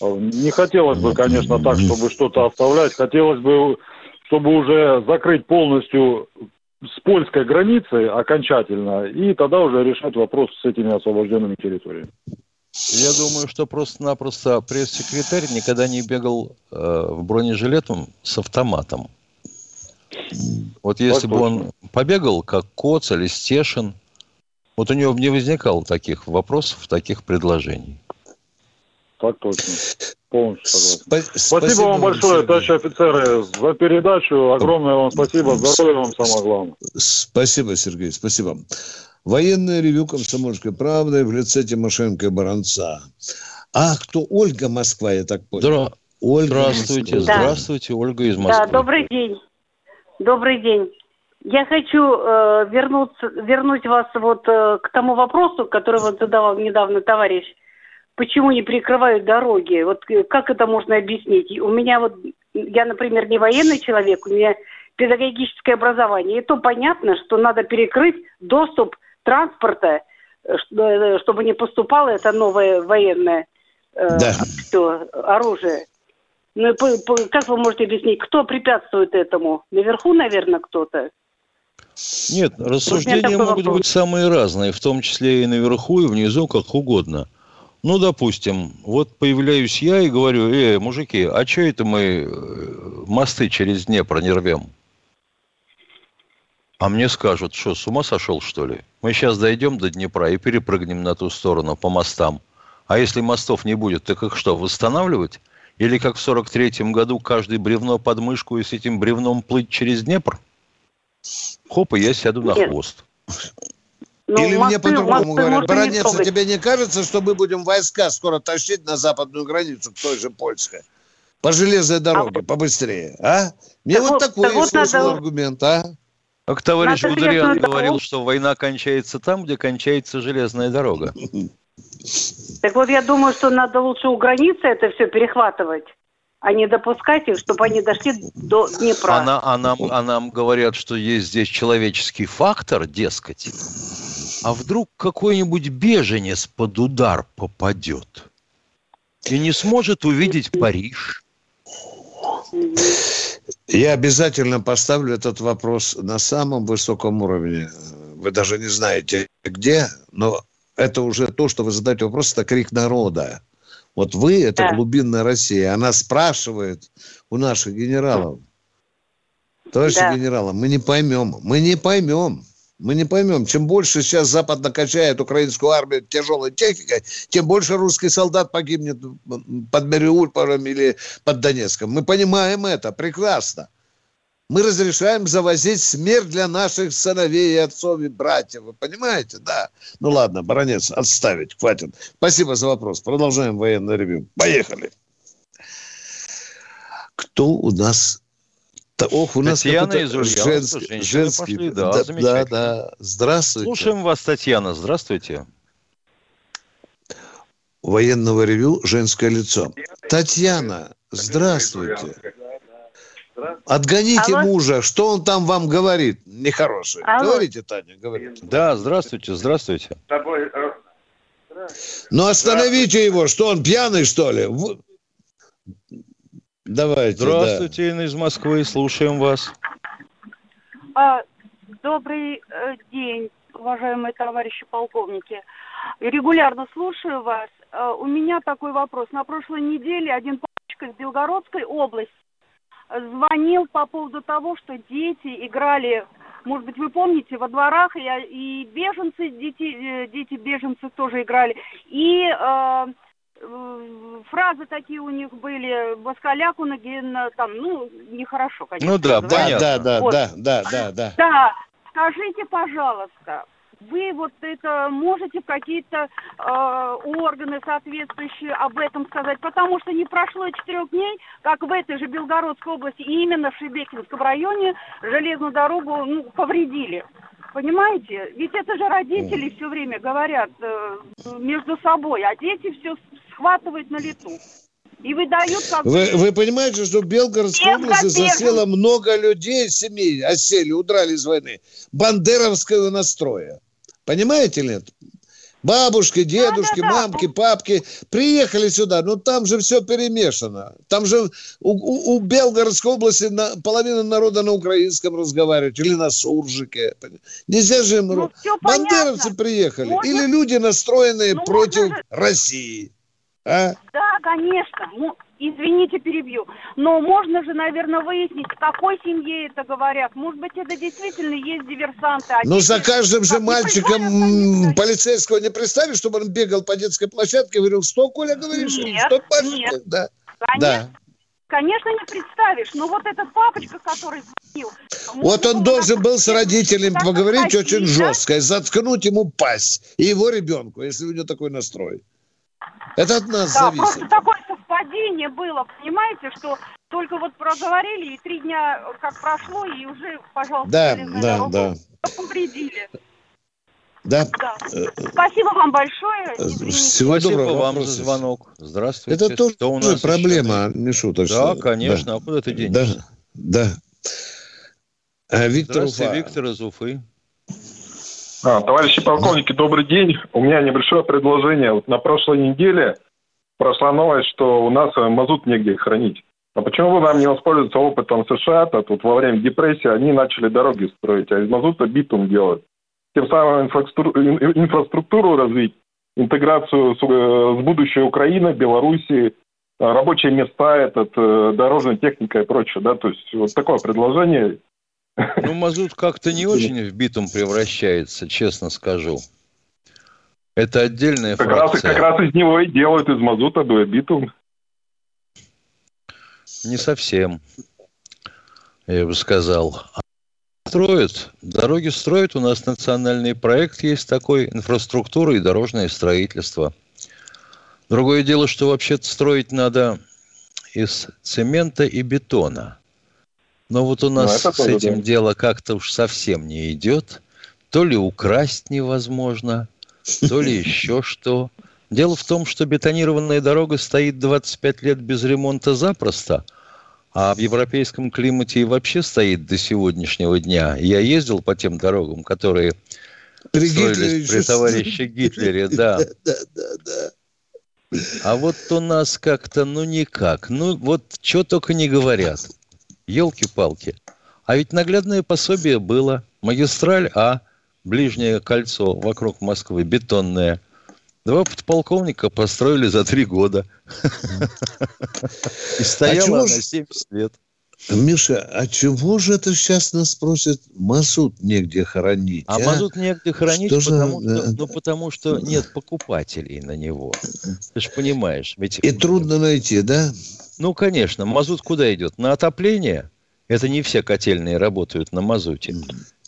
Не хотелось бы, конечно, так, чтобы что-то оставлять. Хотелось бы, чтобы уже закрыть полностью с польской границей окончательно, и тогда уже решать вопрос с этими освобожденными территориями. Я думаю, что просто-напросто пресс-секретарь никогда не бегал э, в бронежилетом с автоматом. Вот если Так бы он побегал, как Коц или Стешин, вот у него бы не возникало таких вопросов, таких предложений. Так точно. Полностью согласен. Спа- Спасибо, вам большое, Сергей. товарищи офицеры, за передачу. Огромное вам спасибо. Здоровья вам самое главное. Спасибо, Сергей, спасибо. Военное ревю «Комсомольской правды» в лице Тимошенко и Баранца. А кто Ольга Москва, я так понял? Здра- Ольга Здравствуйте, Москва. здравствуйте, Ольга из Да, Москвы. добрый день. Добрый день. Я хочу э, вернуться, вернуть вас вот э, к тому вопросу, который вот задавал недавно товарищ. Почему не прикрывают дороги? Вот э, как это можно объяснить? У меня вот, я, например, не военный человек, у меня педагогическое образование. И то понятно, что надо перекрыть доступ транспорта, э, э, чтобы не поступало это новое военное э, Да. всё, оружие. Ну, и по- по- как вы можете объяснить, кто препятствует этому? Наверху, наверное, кто-то? Нет, рассуждения могут вопрос. быть самые разные, в том числе и наверху, и внизу, как угодно. Ну, допустим, вот появляюсь я и говорю, э, мужики, а что это мы мосты через Днепр не рвем? А мне скажут, что, с ума сошел, что ли? Мы сейчас дойдем до Днепра и перепрыгнем на ту сторону по мостам. А если мостов не будет, так их что, восстанавливать? Или как в 43-м году каждый бревно под мышку и с этим бревном плыть через Днепр? Хоп, и я сяду на Нет. хвост. Ну, Или мне мосты- по-другому мосты говорят, Баранец, а тебе не кажется, что мы будем войска скоро тащить на западную границу, к той же польской? По железной дороге, побыстрее, а? Мне Так вот вот- такой так вот надо- аргумент, а? Как товарищ Надо Гудериан говорил, что война кончается там, где кончается железная дорога. Так вот, я думаю, что надо лучше у границы это все перехватывать, а не допускать их, чтобы они дошли до Днепра. А, на- а нам, а нам говорят, что есть здесь человеческий фактор, дескать. А вдруг какой-нибудь беженец под удар попадет и не сможет увидеть Париж? Я обязательно поставлю этот вопрос на самом высоком уровне. Вы даже не знаете где, но это уже то, что вы задаете вопрос, это крик народа. Вот вы, это Да. глубинная Россия, она спрашивает у наших генералов. Товарищи Да. генералы, мы не поймем, мы не поймем. Мы не поймем. Чем больше сейчас Запад накачает украинскую армию тяжелой техникой, тем больше русский солдат погибнет под Мариуполем или под Донецком. Мы понимаем это прекрасно. Мы разрешаем завозить смерть для наших сыновей и отцов и братьев. Вы понимаете? Да. Ну ладно, баронец, отставить, хватит. Спасибо за вопрос. Продолжаем военное ревю. Поехали. Кто у нас? Ох, у нас Татьяна из Ульяновска. женский, женский. пошли, да, да, да, да. Здравствуйте. Слушаем вас, Татьяна. Здравствуйте. Военного ревю «Женское лицо». Татьяна, здравствуйте. Отгоните Алло. мужа. Что он там вам говорит? Нехорошее. Алло. Говорите, Таня, говорите. Да, здравствуйте, здравствуйте. Ну, остановите его. Что, он пьяный, что ли? Давайте, да. Здравствуйте, Инна из Москвы. Слушаем вас. А, Добрый э, день, уважаемые товарищи полковники. Регулярно слушаю вас. Э, У меня такой вопрос. На прошлой неделе один папочка из Белгородской области звонил по поводу того, что дети играли, может быть, вы помните, во дворах, и, и беженцы, дети, э, дети беженцы тоже играли. И э, фразы такие у них были, Баскаляку, на, там, ну, нехорошо, конечно. Ну да. Да, понятно. да, да, Вот. да, да, да, да. Да, скажите, пожалуйста, вы вот это можете в какие-то э, органы соответствующие об этом сказать? Потому что не прошло четырех дней, как в этой же Белгородской области, и именно в Шебекинском районе железную дорогу ну, повредили. Понимаете? Ведь это же родители все время говорят э, между собой, а дети все схватывают на лету. И выдают как Вы, вы понимаете, что в Белгородской Без области копеек. засело много людей, семей, осели, удрали из войны, бандеровского настроя. Понимаете ли это? Бабушки, дедушки, Да-да-да. мамки, папки приехали сюда, но там же все перемешано. Там же у, у- у Белгородской области на- половина народа на украинском разговаривает или на суржике. Нельзя же им... Ну, Бандеровцы понятно. приехали. Можно- Или люди, настроенные Ну, против можно России. А? Да, конечно. Ну, извините, перебью. Но можно же, наверное, выяснить, в какой семье это говорят. Может быть, это действительно есть диверсанты. а Ну, за каждым же мальчиком полицейского не представишь, чтобы он бегал по детской площадке и говорил, что, Коля, говоришь? Нет, что, Пашечка?» нет. Да, Конечно, да. конечно, не представишь. Но вот этот папочка, который звонил... Вот он должен был с родителями поговорить очень жестко и заткнуть ему пасть. И его ребенку, если у него такой настрой. Это от нас Да, зависит. просто такое совпадение было, понимаете, что только вот проговорили, и три дня как прошло, и уже, пожалуйста, Да, да, дорогу да. повредили. Да. Да. Э, Спасибо вам большое. Извините. Всего Спасибо доброго. вам за звонок. Здравствуйте. Это тоже у нас проблема, еще? не шуточная. Да, конечно. А куда ты Да, денешься? да. А, Виктор Здравствуйте, Уфа. Виктор из Уфы. А, товарищи полковники, добрый день. У меня небольшое предложение. Вот на прошлой неделе прошла новость, что у нас э, мазут негде хранить. А почему бы нам не воспользоваться опытом США? То тут во время депрессии они начали дороги строить, а из мазута битум делать. Тем самым инфраструктуру, ин- инфраструктуру развить, интеграцию с, э, с будущей Украины, Белоруссии, рабочие места, этот, э, дорожная техника и прочее. Да? То есть вот такое предложение. Ну, мазут как-то не очень в битум превращается, честно скажу. Это отдельная Как раз, фракция. как раз из него и делают из мазута битум. Не совсем, я бы сказал. Строят, дороги строят, у нас национальный проект есть такой, инфраструктура и дорожное строительство. Другое дело, что вообще-то строить надо из цемента и бетона. Но вот у Ну, нас это с этим да. дело как-то уж совсем не идет. То ли украсть невозможно, то ли еще что. Дело в том, что бетонированная дорога стоит 25 лет без ремонта запросто, а в европейском климате и вообще стоит до сегодняшнего дня. Я ездил по тем дорогам, которые при строились при товарище Гитлере, да. Да, да, да. А вот у нас как-то, ну никак. Ну вот что только не говорят. Елки-палки. А ведь наглядное пособие было. Магистраль А, ближнее кольцо вокруг Москвы, бетонное. Два подполковника построили за три года. И стояла на 70 лет. Миша, а чего же это сейчас нас просят мазут негде хоронить? А, а? мазут негде хоронить, что потому, же... что, ну, потому что нет покупателей на него. Ты же понимаешь. Ведь... И трудно найти, да? Ну, конечно. Мазут куда идет? На отопление? Это не все котельные работают на мазуте.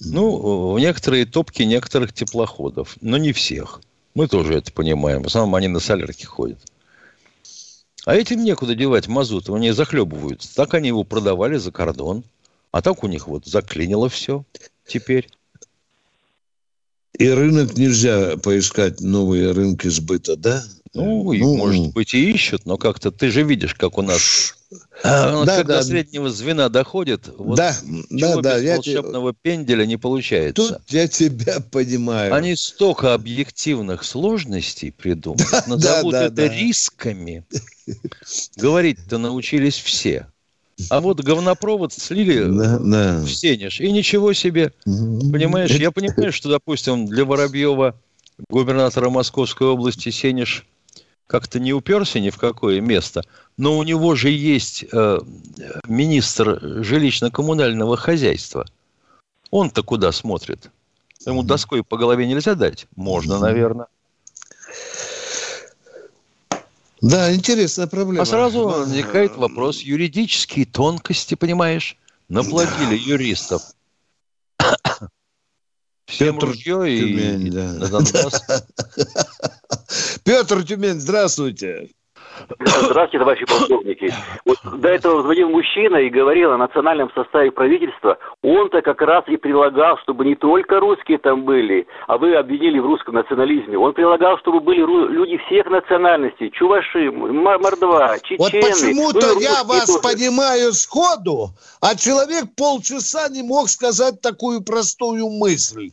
Ну, в некоторые топки некоторых теплоходов, но не всех. Мы тоже это понимаем. В основном они на солярке ходят. А этим некуда девать мазут, они захлебываются. Так они его продавали за кордон. А так у них вот заклинило все теперь. И рынок нельзя поискать новые рынки сбыта, да? Ну, ну может быть, и ищут, но как-то ты же видишь, как у нас а, да, когда да. среднего звена доходит, вот да, да, да, без волшебного я... пенделя не получается. Тут я тебя понимаю. Они столько объективных сложностей придумают, да, назовут да, да, это да. рисками. Говорить-то научились все. А вот говнопровод слили да, да. в Сенеж, и ничего себе. Понимаешь, я понимаю, что, допустим, для Воробьева, губернатора Московской области, Сенеж как-то не уперся ни в какое место, но у него же есть э, министр жилищно-коммунального хозяйства. Он-то куда смотрит? Ему доской по голове нельзя дать? Можно, наверное. Да, интересная проблема. А сразу возникает вопрос юридические тонкости, понимаешь? Наплатили юристов. Всем Петр ружье Тюмень, и да. Донбасс. Петр Тюмень, здравствуйте. Здравствуйте, товарищи полковники. Вот до этого звонил мужчина и говорил о национальном составе правительства. Он-то как раз и предлагал, чтобы не только русские там были, а вы обвинили в русском национализме. Он предлагал, чтобы были люди всех национальностей. Чуваши, мордва, чечены. Вот почему-то ну, я вас тоже. понимаю сходу, а человек полчаса не мог сказать такую простую мысль.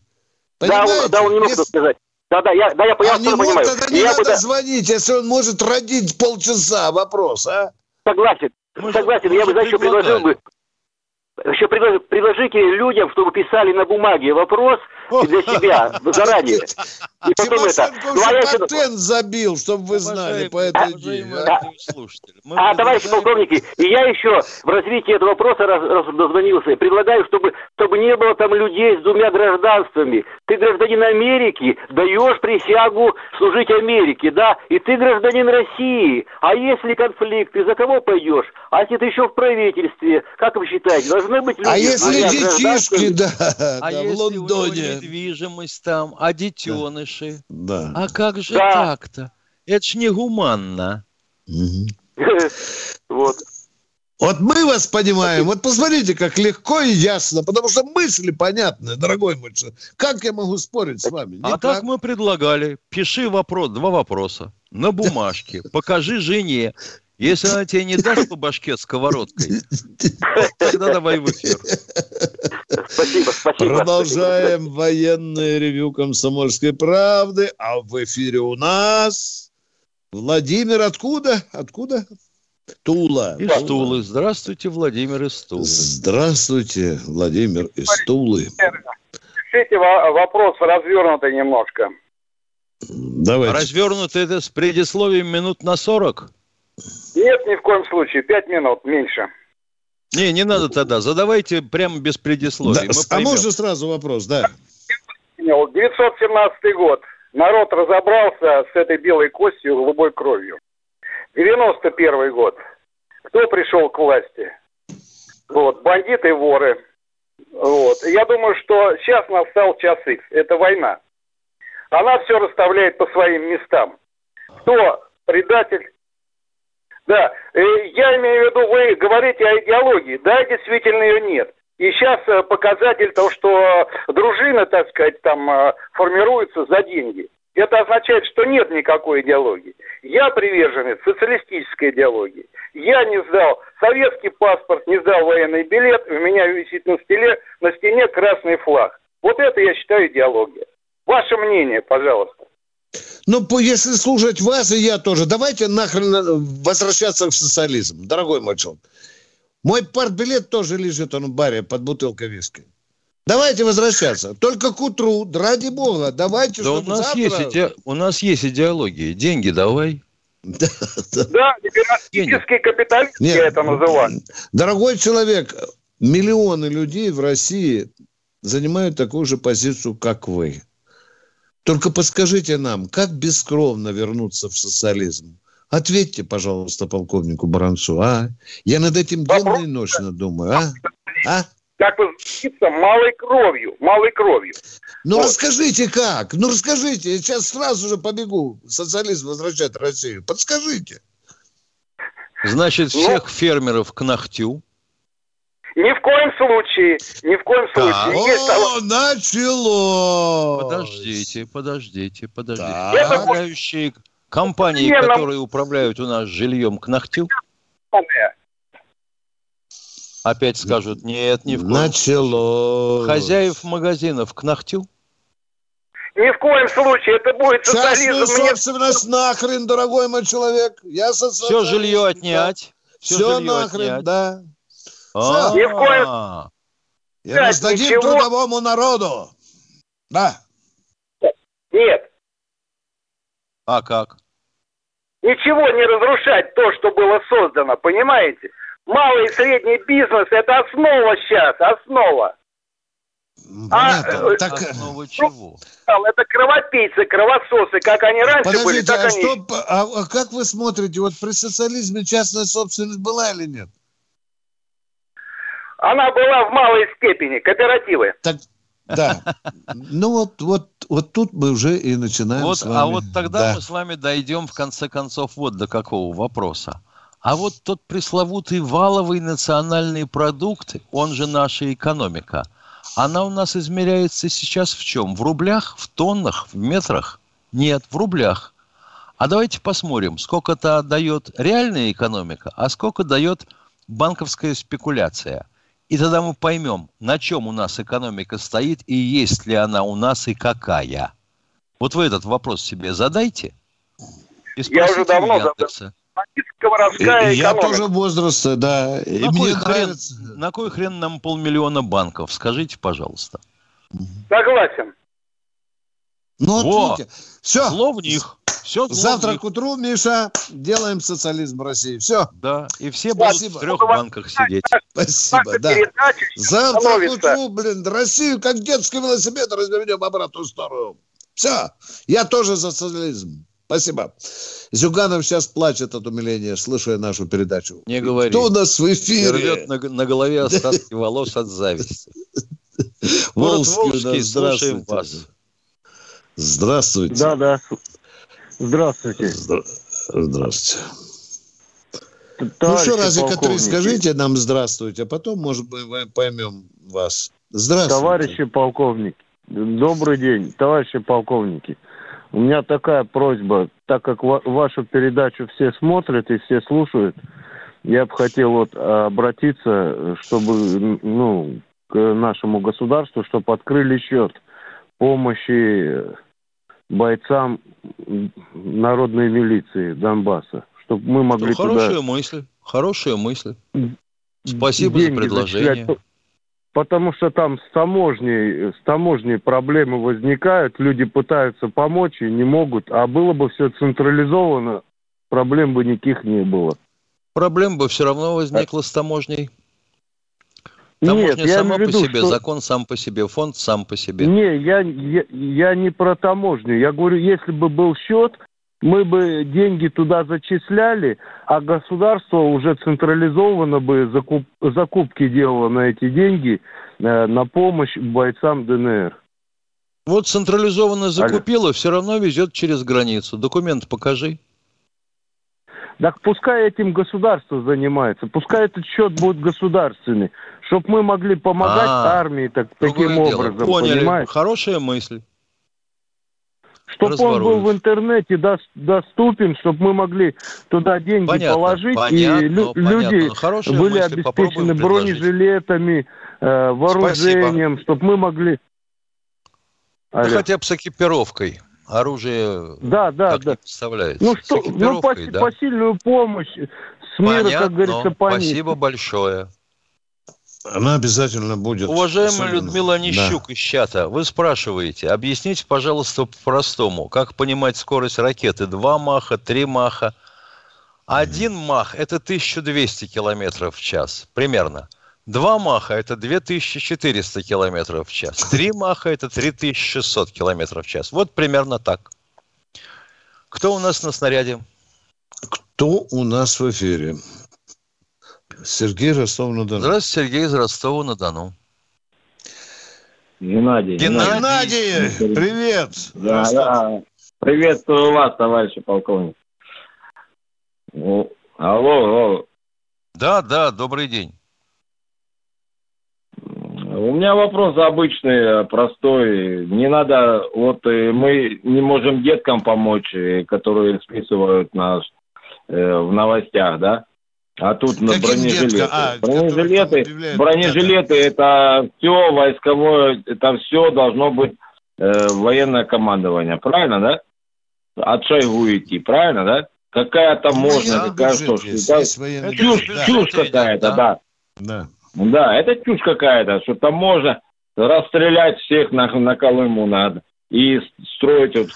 Понимаете? Да, он, да, он не мог Если... сказать. Да, да, я, да, я, я а не понимаю. Тогда не я надо бы, звонить, если он может родить полчаса. Вопрос, а? Согласен. Может, согласен. Я бы, знаешь, еще предложил бы еще предложите людям, чтобы писали на бумаге вопрос для себя заранее. И потом это. Ну, а я патент забил, чтобы вы знали по этой идее. А, товарищи полковники, и я еще в развитии этого вопроса, раз, раз дозвонился, предлагаю, чтобы, чтобы не было там людей с двумя гражданствами. Ты гражданин Америки, даешь присягу служить Америке, да, и ты гражданин России. А если конфликт, ты за кого пойдешь? А если ты еще в правительстве, как вы считаете, должны быть люди... А если детишки, да, а да, в Лондоне... недвижимость там, а детеныши? Да. А как же да. так-то? Это ж не гуманно. Вот. Вот мы вас понимаем. Вот посмотрите, как легко и ясно, потому что мысли понятны, дорогой мой. Как я могу спорить с вами? Никак. А так мы предлагали. Пиши вопрос, два вопроса на бумажке. Покажи жене. Если она тебе не даст по башке сковородкой, тогда давай в эфир. Спасибо, спасибо. Продолжаем военное ревю «Комсомольской правды». А в эфире у нас Владимир откуда? Откуда? Тула. Из Тулы. Здравствуйте, Владимир из Тулы. Здравствуйте, Владимир из Тулы. Решите вопрос развернутый немножко. Давайте. Развернутый это с предисловием минут на 40? Нет, ни в коем случае. Пять минут, меньше. Не, не надо тогда. Задавайте прямо без предисловий. Да, а можно сразу вопрос, да? 917 год. Народ разобрался с этой белой костью, голубой кровью. 91 год. Кто пришел к власти? Вот, бандиты и воры. Вот. Я думаю, что сейчас настал час X. Это война. Она все расставляет по своим местам. Кто предатель, да, э, я имею в виду, вы говорите о идеологии. Да, действительно ее нет. И сейчас э, показатель того, что дружина, так сказать, там э, формируется за деньги. это означает, что нет никакой идеологии. Я приверженец социалистической идеологии. Я не сдал советский паспорт, не сдал военный билет, у меня висит на стене, на стене красный флаг. Вот это я считаю идеология. Ваше мнение, пожалуйста. Ну, если слушать вас и я тоже, давайте нахрен возвращаться в социализм, дорогой мой человек. Мой партбилет тоже лежит он в баре под бутылкой виски. Давайте возвращаться. Только к утру, ради бога, давайте, да у нас, завтра... есть иде... у нас есть идеология. Деньги давай. Да, да. империалистический капитализм Нет, я это называю. Дорогой человек, миллионы людей в России занимают такую же позицию, как вы. Только подскажите нам, как бескровно вернуться в социализм? Ответьте, пожалуйста, полковнику Баранцу, а? Я над этим денно и ночно думаю, а? А? Как возвратиться малой кровью, малой кровью. Ну, вот. расскажите как? Ну, расскажите. Я сейчас сразу же побегу социализм возвращать Россию. Подскажите. Значит, ну, всех ну, фермеров к ногтю. Ни в коем случае, ни в коем случае. О, Есть... начало! Подождите, подождите, подождите. Так. Управляющие компании, Нет, которые нам... управляют у нас жильем к ногтю? Опять скажут, нет, ни в коем Начало. Хозяев магазинов к ногтю? Ни в коем случае, это будет социализм. Частную собственность Мне... нахрен, дорогой мой человек. Я Все жилье отнять. Все, Все нахрен, отнять. да. А. Ни в коем... И раздадим ничего... трудовому народу. Да. Нет. А как? Ничего не разрушать то, что было создано, понимаете? Малый и средний бизнес – это основа сейчас, основа. А, Понятно. А, так... Основа чего? Это кровопийцы, кровососы. Как они раньше Подождите, были, так а они... Что, а, а как вы смотрите, вот при социализме частная собственность была или нет? Она была в малой степени, кооперативы. Так, да. Ну вот, вот, вот тут мы уже и начинаем вот, с а вами. А вот тогда да. мы с вами дойдем в конце концов вот до какого вопроса. А вот тот пресловутый валовый национальный продукт, он же наша экономика, она у нас измеряется сейчас в чем? В рублях, в тоннах, в метрах? Нет, в рублях. А давайте посмотрим, сколько это дает реальная экономика, а сколько дает банковская спекуляция. И тогда мы поймем, на чем у нас экономика стоит и есть ли она у нас и какая. Вот вы этот вопрос себе задайте. И Я уже давно задал. Сковородская Я тоже возраста, да. И на, кой хрен, на кой хрен нам полмиллиона банков? Скажите, пожалуйста. Согласен. Ну, вот видите. Все. Зло в них. Все Завтра к утру, Миша, делаем социализм в России. Все. Да, и все Спасибо. будут в трех банках сидеть. Спасибо, да. Завтра к утру, блин, Россию как детский велосипед развернем в обратную сторону. Все. Я тоже за социализм. Спасибо. Зюганов сейчас плачет от умиления, слушая нашу передачу. Не говори. Кто у нас в эфире? Рвет на, на голове остатки волос от зависти. Волжский, Волжский слушаем вас. Здравствуйте. Да, да. Здравствуйте. Здра... Здравствуйте. ну что, разика три скажите нам здравствуйте, а потом, может быть, мы поймем вас. Здравствуйте. Товарищи полковники, добрый день, товарищи полковники. У меня такая просьба, так как вашу передачу все смотрят и все слушают, я бы хотел вот обратиться, чтобы, ну, к нашему государству, чтобы открыли счет помощи бойцам народной милиции Донбасса, чтобы мы могли ну, хорошая туда... мысль, хорошая мысль. Спасибо за предложение. Зачислять. Потому что там с таможней, с таможней проблемы возникают, люди пытаются помочь и не могут, а было бы все централизовано, проблем бы никаких не было. Проблем бы все равно возникла с таможней. Таможня Нет, я сама по себе, что... закон сам по себе, фонд сам по себе. Не, я, я, я не про таможню. Я говорю, если бы был счет, мы бы деньги туда зачисляли, а государство уже централизованно бы закуп, закупки делало на эти деньги э, на помощь бойцам ДНР. Вот централизованно закупило, Алло. все равно везет через границу. Документ покажи. Так пускай этим государство занимается, пускай этот счет будет государственный, чтобы мы могли помогать А-а-а. армии так, таким образом. Поняли, понимаете? хорошая мысль. чтобы он был в интернете доступен, чтобы мы могли туда деньги понятно, положить, понятно, и лю- понятно. люди Хорошие были мысли, обеспечены бронежилетами, э, вооружением, чтобы мы могли... Ну, Алло. хотя бы с экипировкой. Оружие Да, да, как да. не представляется. Ну что, ну пос- да. посильную помощь с мира, Понятно, как говорится, по ней. спасибо большое. Она обязательно будет. Уважаемая Особенно- Людмила Нищук из чата, вы спрашиваете, объясните, пожалуйста, по-простому, как понимать скорость ракеты? Два маха, три маха? Один мах – это 1200 километров в час, примерно. Два маха – это 2400 километров в час. Три маха – это 3600 километров в час. Вот примерно так. Кто у нас на снаряде? Кто у нас в эфире? Сергей Ростов-на-Дону. Здравствуйте, Сергей из Ростова-на-Дону. Геннадий. Геннадий, привет. Да, Ростов. да. Приветствую вас, товарищи полковник. Ну, Алло, алло. Да, да, добрый день. У меня вопрос обычный, простой. Не надо, вот э, мы не можем деткам помочь, э, которые списывают нас э, в новостях, да? А тут на Каким бронежилеты. А, бронежилеты, бронежилеты это все войсковое, это все должно быть э, военное командование, правильно, да? От Шойгу идти, правильно, да? Какая там можно, Военный какая что, да? чушь, да. чушь какая-то, да. Да. Да, это чушь какая-то, что там можно расстрелять всех на, на Колыму надо и строить вот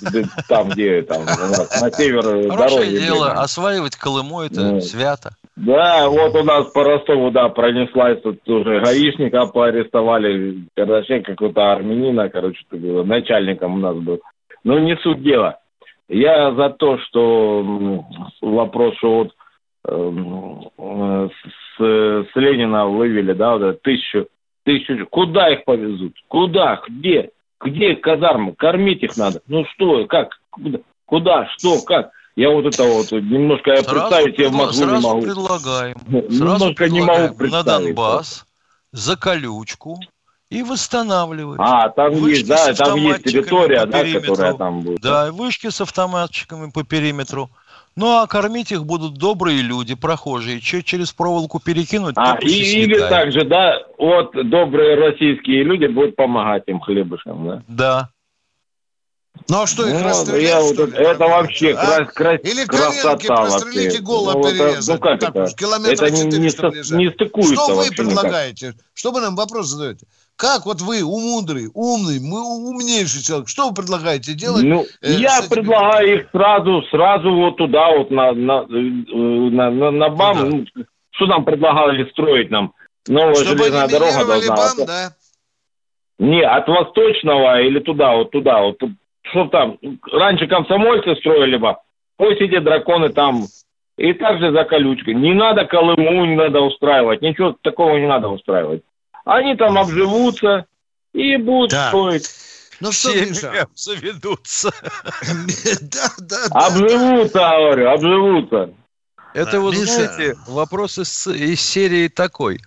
там, где там, на север Хорошее дороги. дело, блин. осваивать Колыму – это Ну. свято. Да, вот у нас по Ростову, да, пронеслась тут уже гаишника поарестовали, короче, какого-то армянина, короче, было, начальником у нас был. Ну, не суть дела. Я за то, что вопрос, что вот эм, э, с, с Ленина вывели, да, вот тысячу, тысячу, куда их повезут? Куда? Где? Где казармы? Кормить их надо. Ну что, как? Куда? Что? Как? Я вот это вот немножко я Сразу, представить себе в Москву не сразу могу. предлагаем, Немножко сразу не предлагаем могу на представить. Донбасс за колючку и восстанавливать. А, там Вышки есть, да, там есть территория, да, которая там будет. Да, вышки с автоматчиками по периметру. Ну, а кормить их будут добрые люди, прохожие. Че через проволоку перекинуть, А, и, или так же, да, вот добрые российские люди будут помогать им хлебушком, да? Да. Ну а что их Ну, расстрелять, я вот что ли, это вообще А? крас- крас- Или красота и голову Ну, это- перерезать. ну, как так это? километра Это не- 400 не лежать. не стыкуется Что вы вообще никак. предлагаете? Что вы нам вопрос задаете? Как вот вы, умудрый, умный, мы умнейший человек, что вы предлагаете делать? Ну, э, я этими- предлагаю их сразу, сразу вот туда, вот на, на, э, на, на, на БАМ. Ну, что нам предлагали строить нам? Новая Чтобы железная дорога должна... БАМ, да? Не, от Восточного или туда, вот туда, вот что там, раньше комсомольцы строили бы, пусть эти драконы там, и также за колючкой. Не надо Колыму, не надо устраивать, ничего такого не надо устраивать. Они там обживутся и будут Так. строить. Ну что, Миша? заведутся. Да, да, Обживутся, говорю, обживутся. Это Да, вот, Миша. знаете, вопрос из, из серии такой.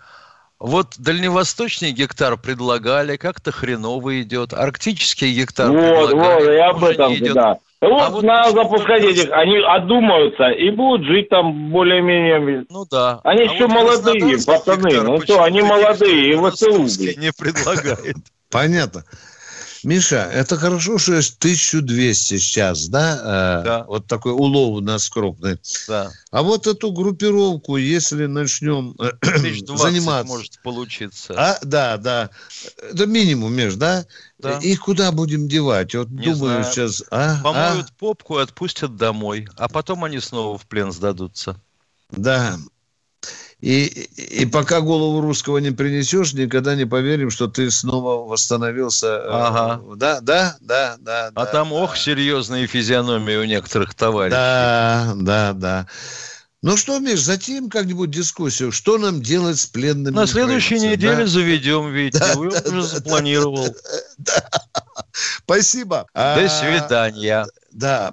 Вот дальневосточный гектар предлагали, как-то хреново идет. Арктический гектар Вот, предлагали, вот, и об этом, не идет. да. Вот, А вот надо запускать этих, они одумаются и будут жить там более-менее. Ну да. Они А еще вот молодые, пацаны. Ну что, они молодые, и ВСУ, не предлагает. Понятно. Миша, это хорошо, что есть 1200 сейчас, да? Э, Да. Вот такой улов у нас крупный. Да. А вот эту группировку, если начнем э, заниматься... может получиться. А, да, да. Это минимум, Меж, да? Да. Их куда будем девать? Вот Не думаю знаю. сейчас... А, а? Помоют попку и отпустят домой, а потом они снова в плен сдадутся. Да. И, и пока голову русского не принесешь, никогда не поверим, что ты снова восстановился. э, Ага. Да, да, да, да. А да, там, да. ох, серьезные физиономии у некоторых товарищей. Да, да, да. Ну что, Миш, затем как-нибудь дискуссию. Что нам делать с пленными? На следующей неделе да? заведем, Витя. Да, Вы да, уже да, запланировал. Спасибо. До А, свидания. Да.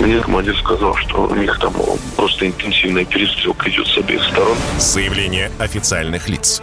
Мне командир сказал, что у них там просто интенсивная перестрелка идет с обеих сторон. Заявление официальных лиц.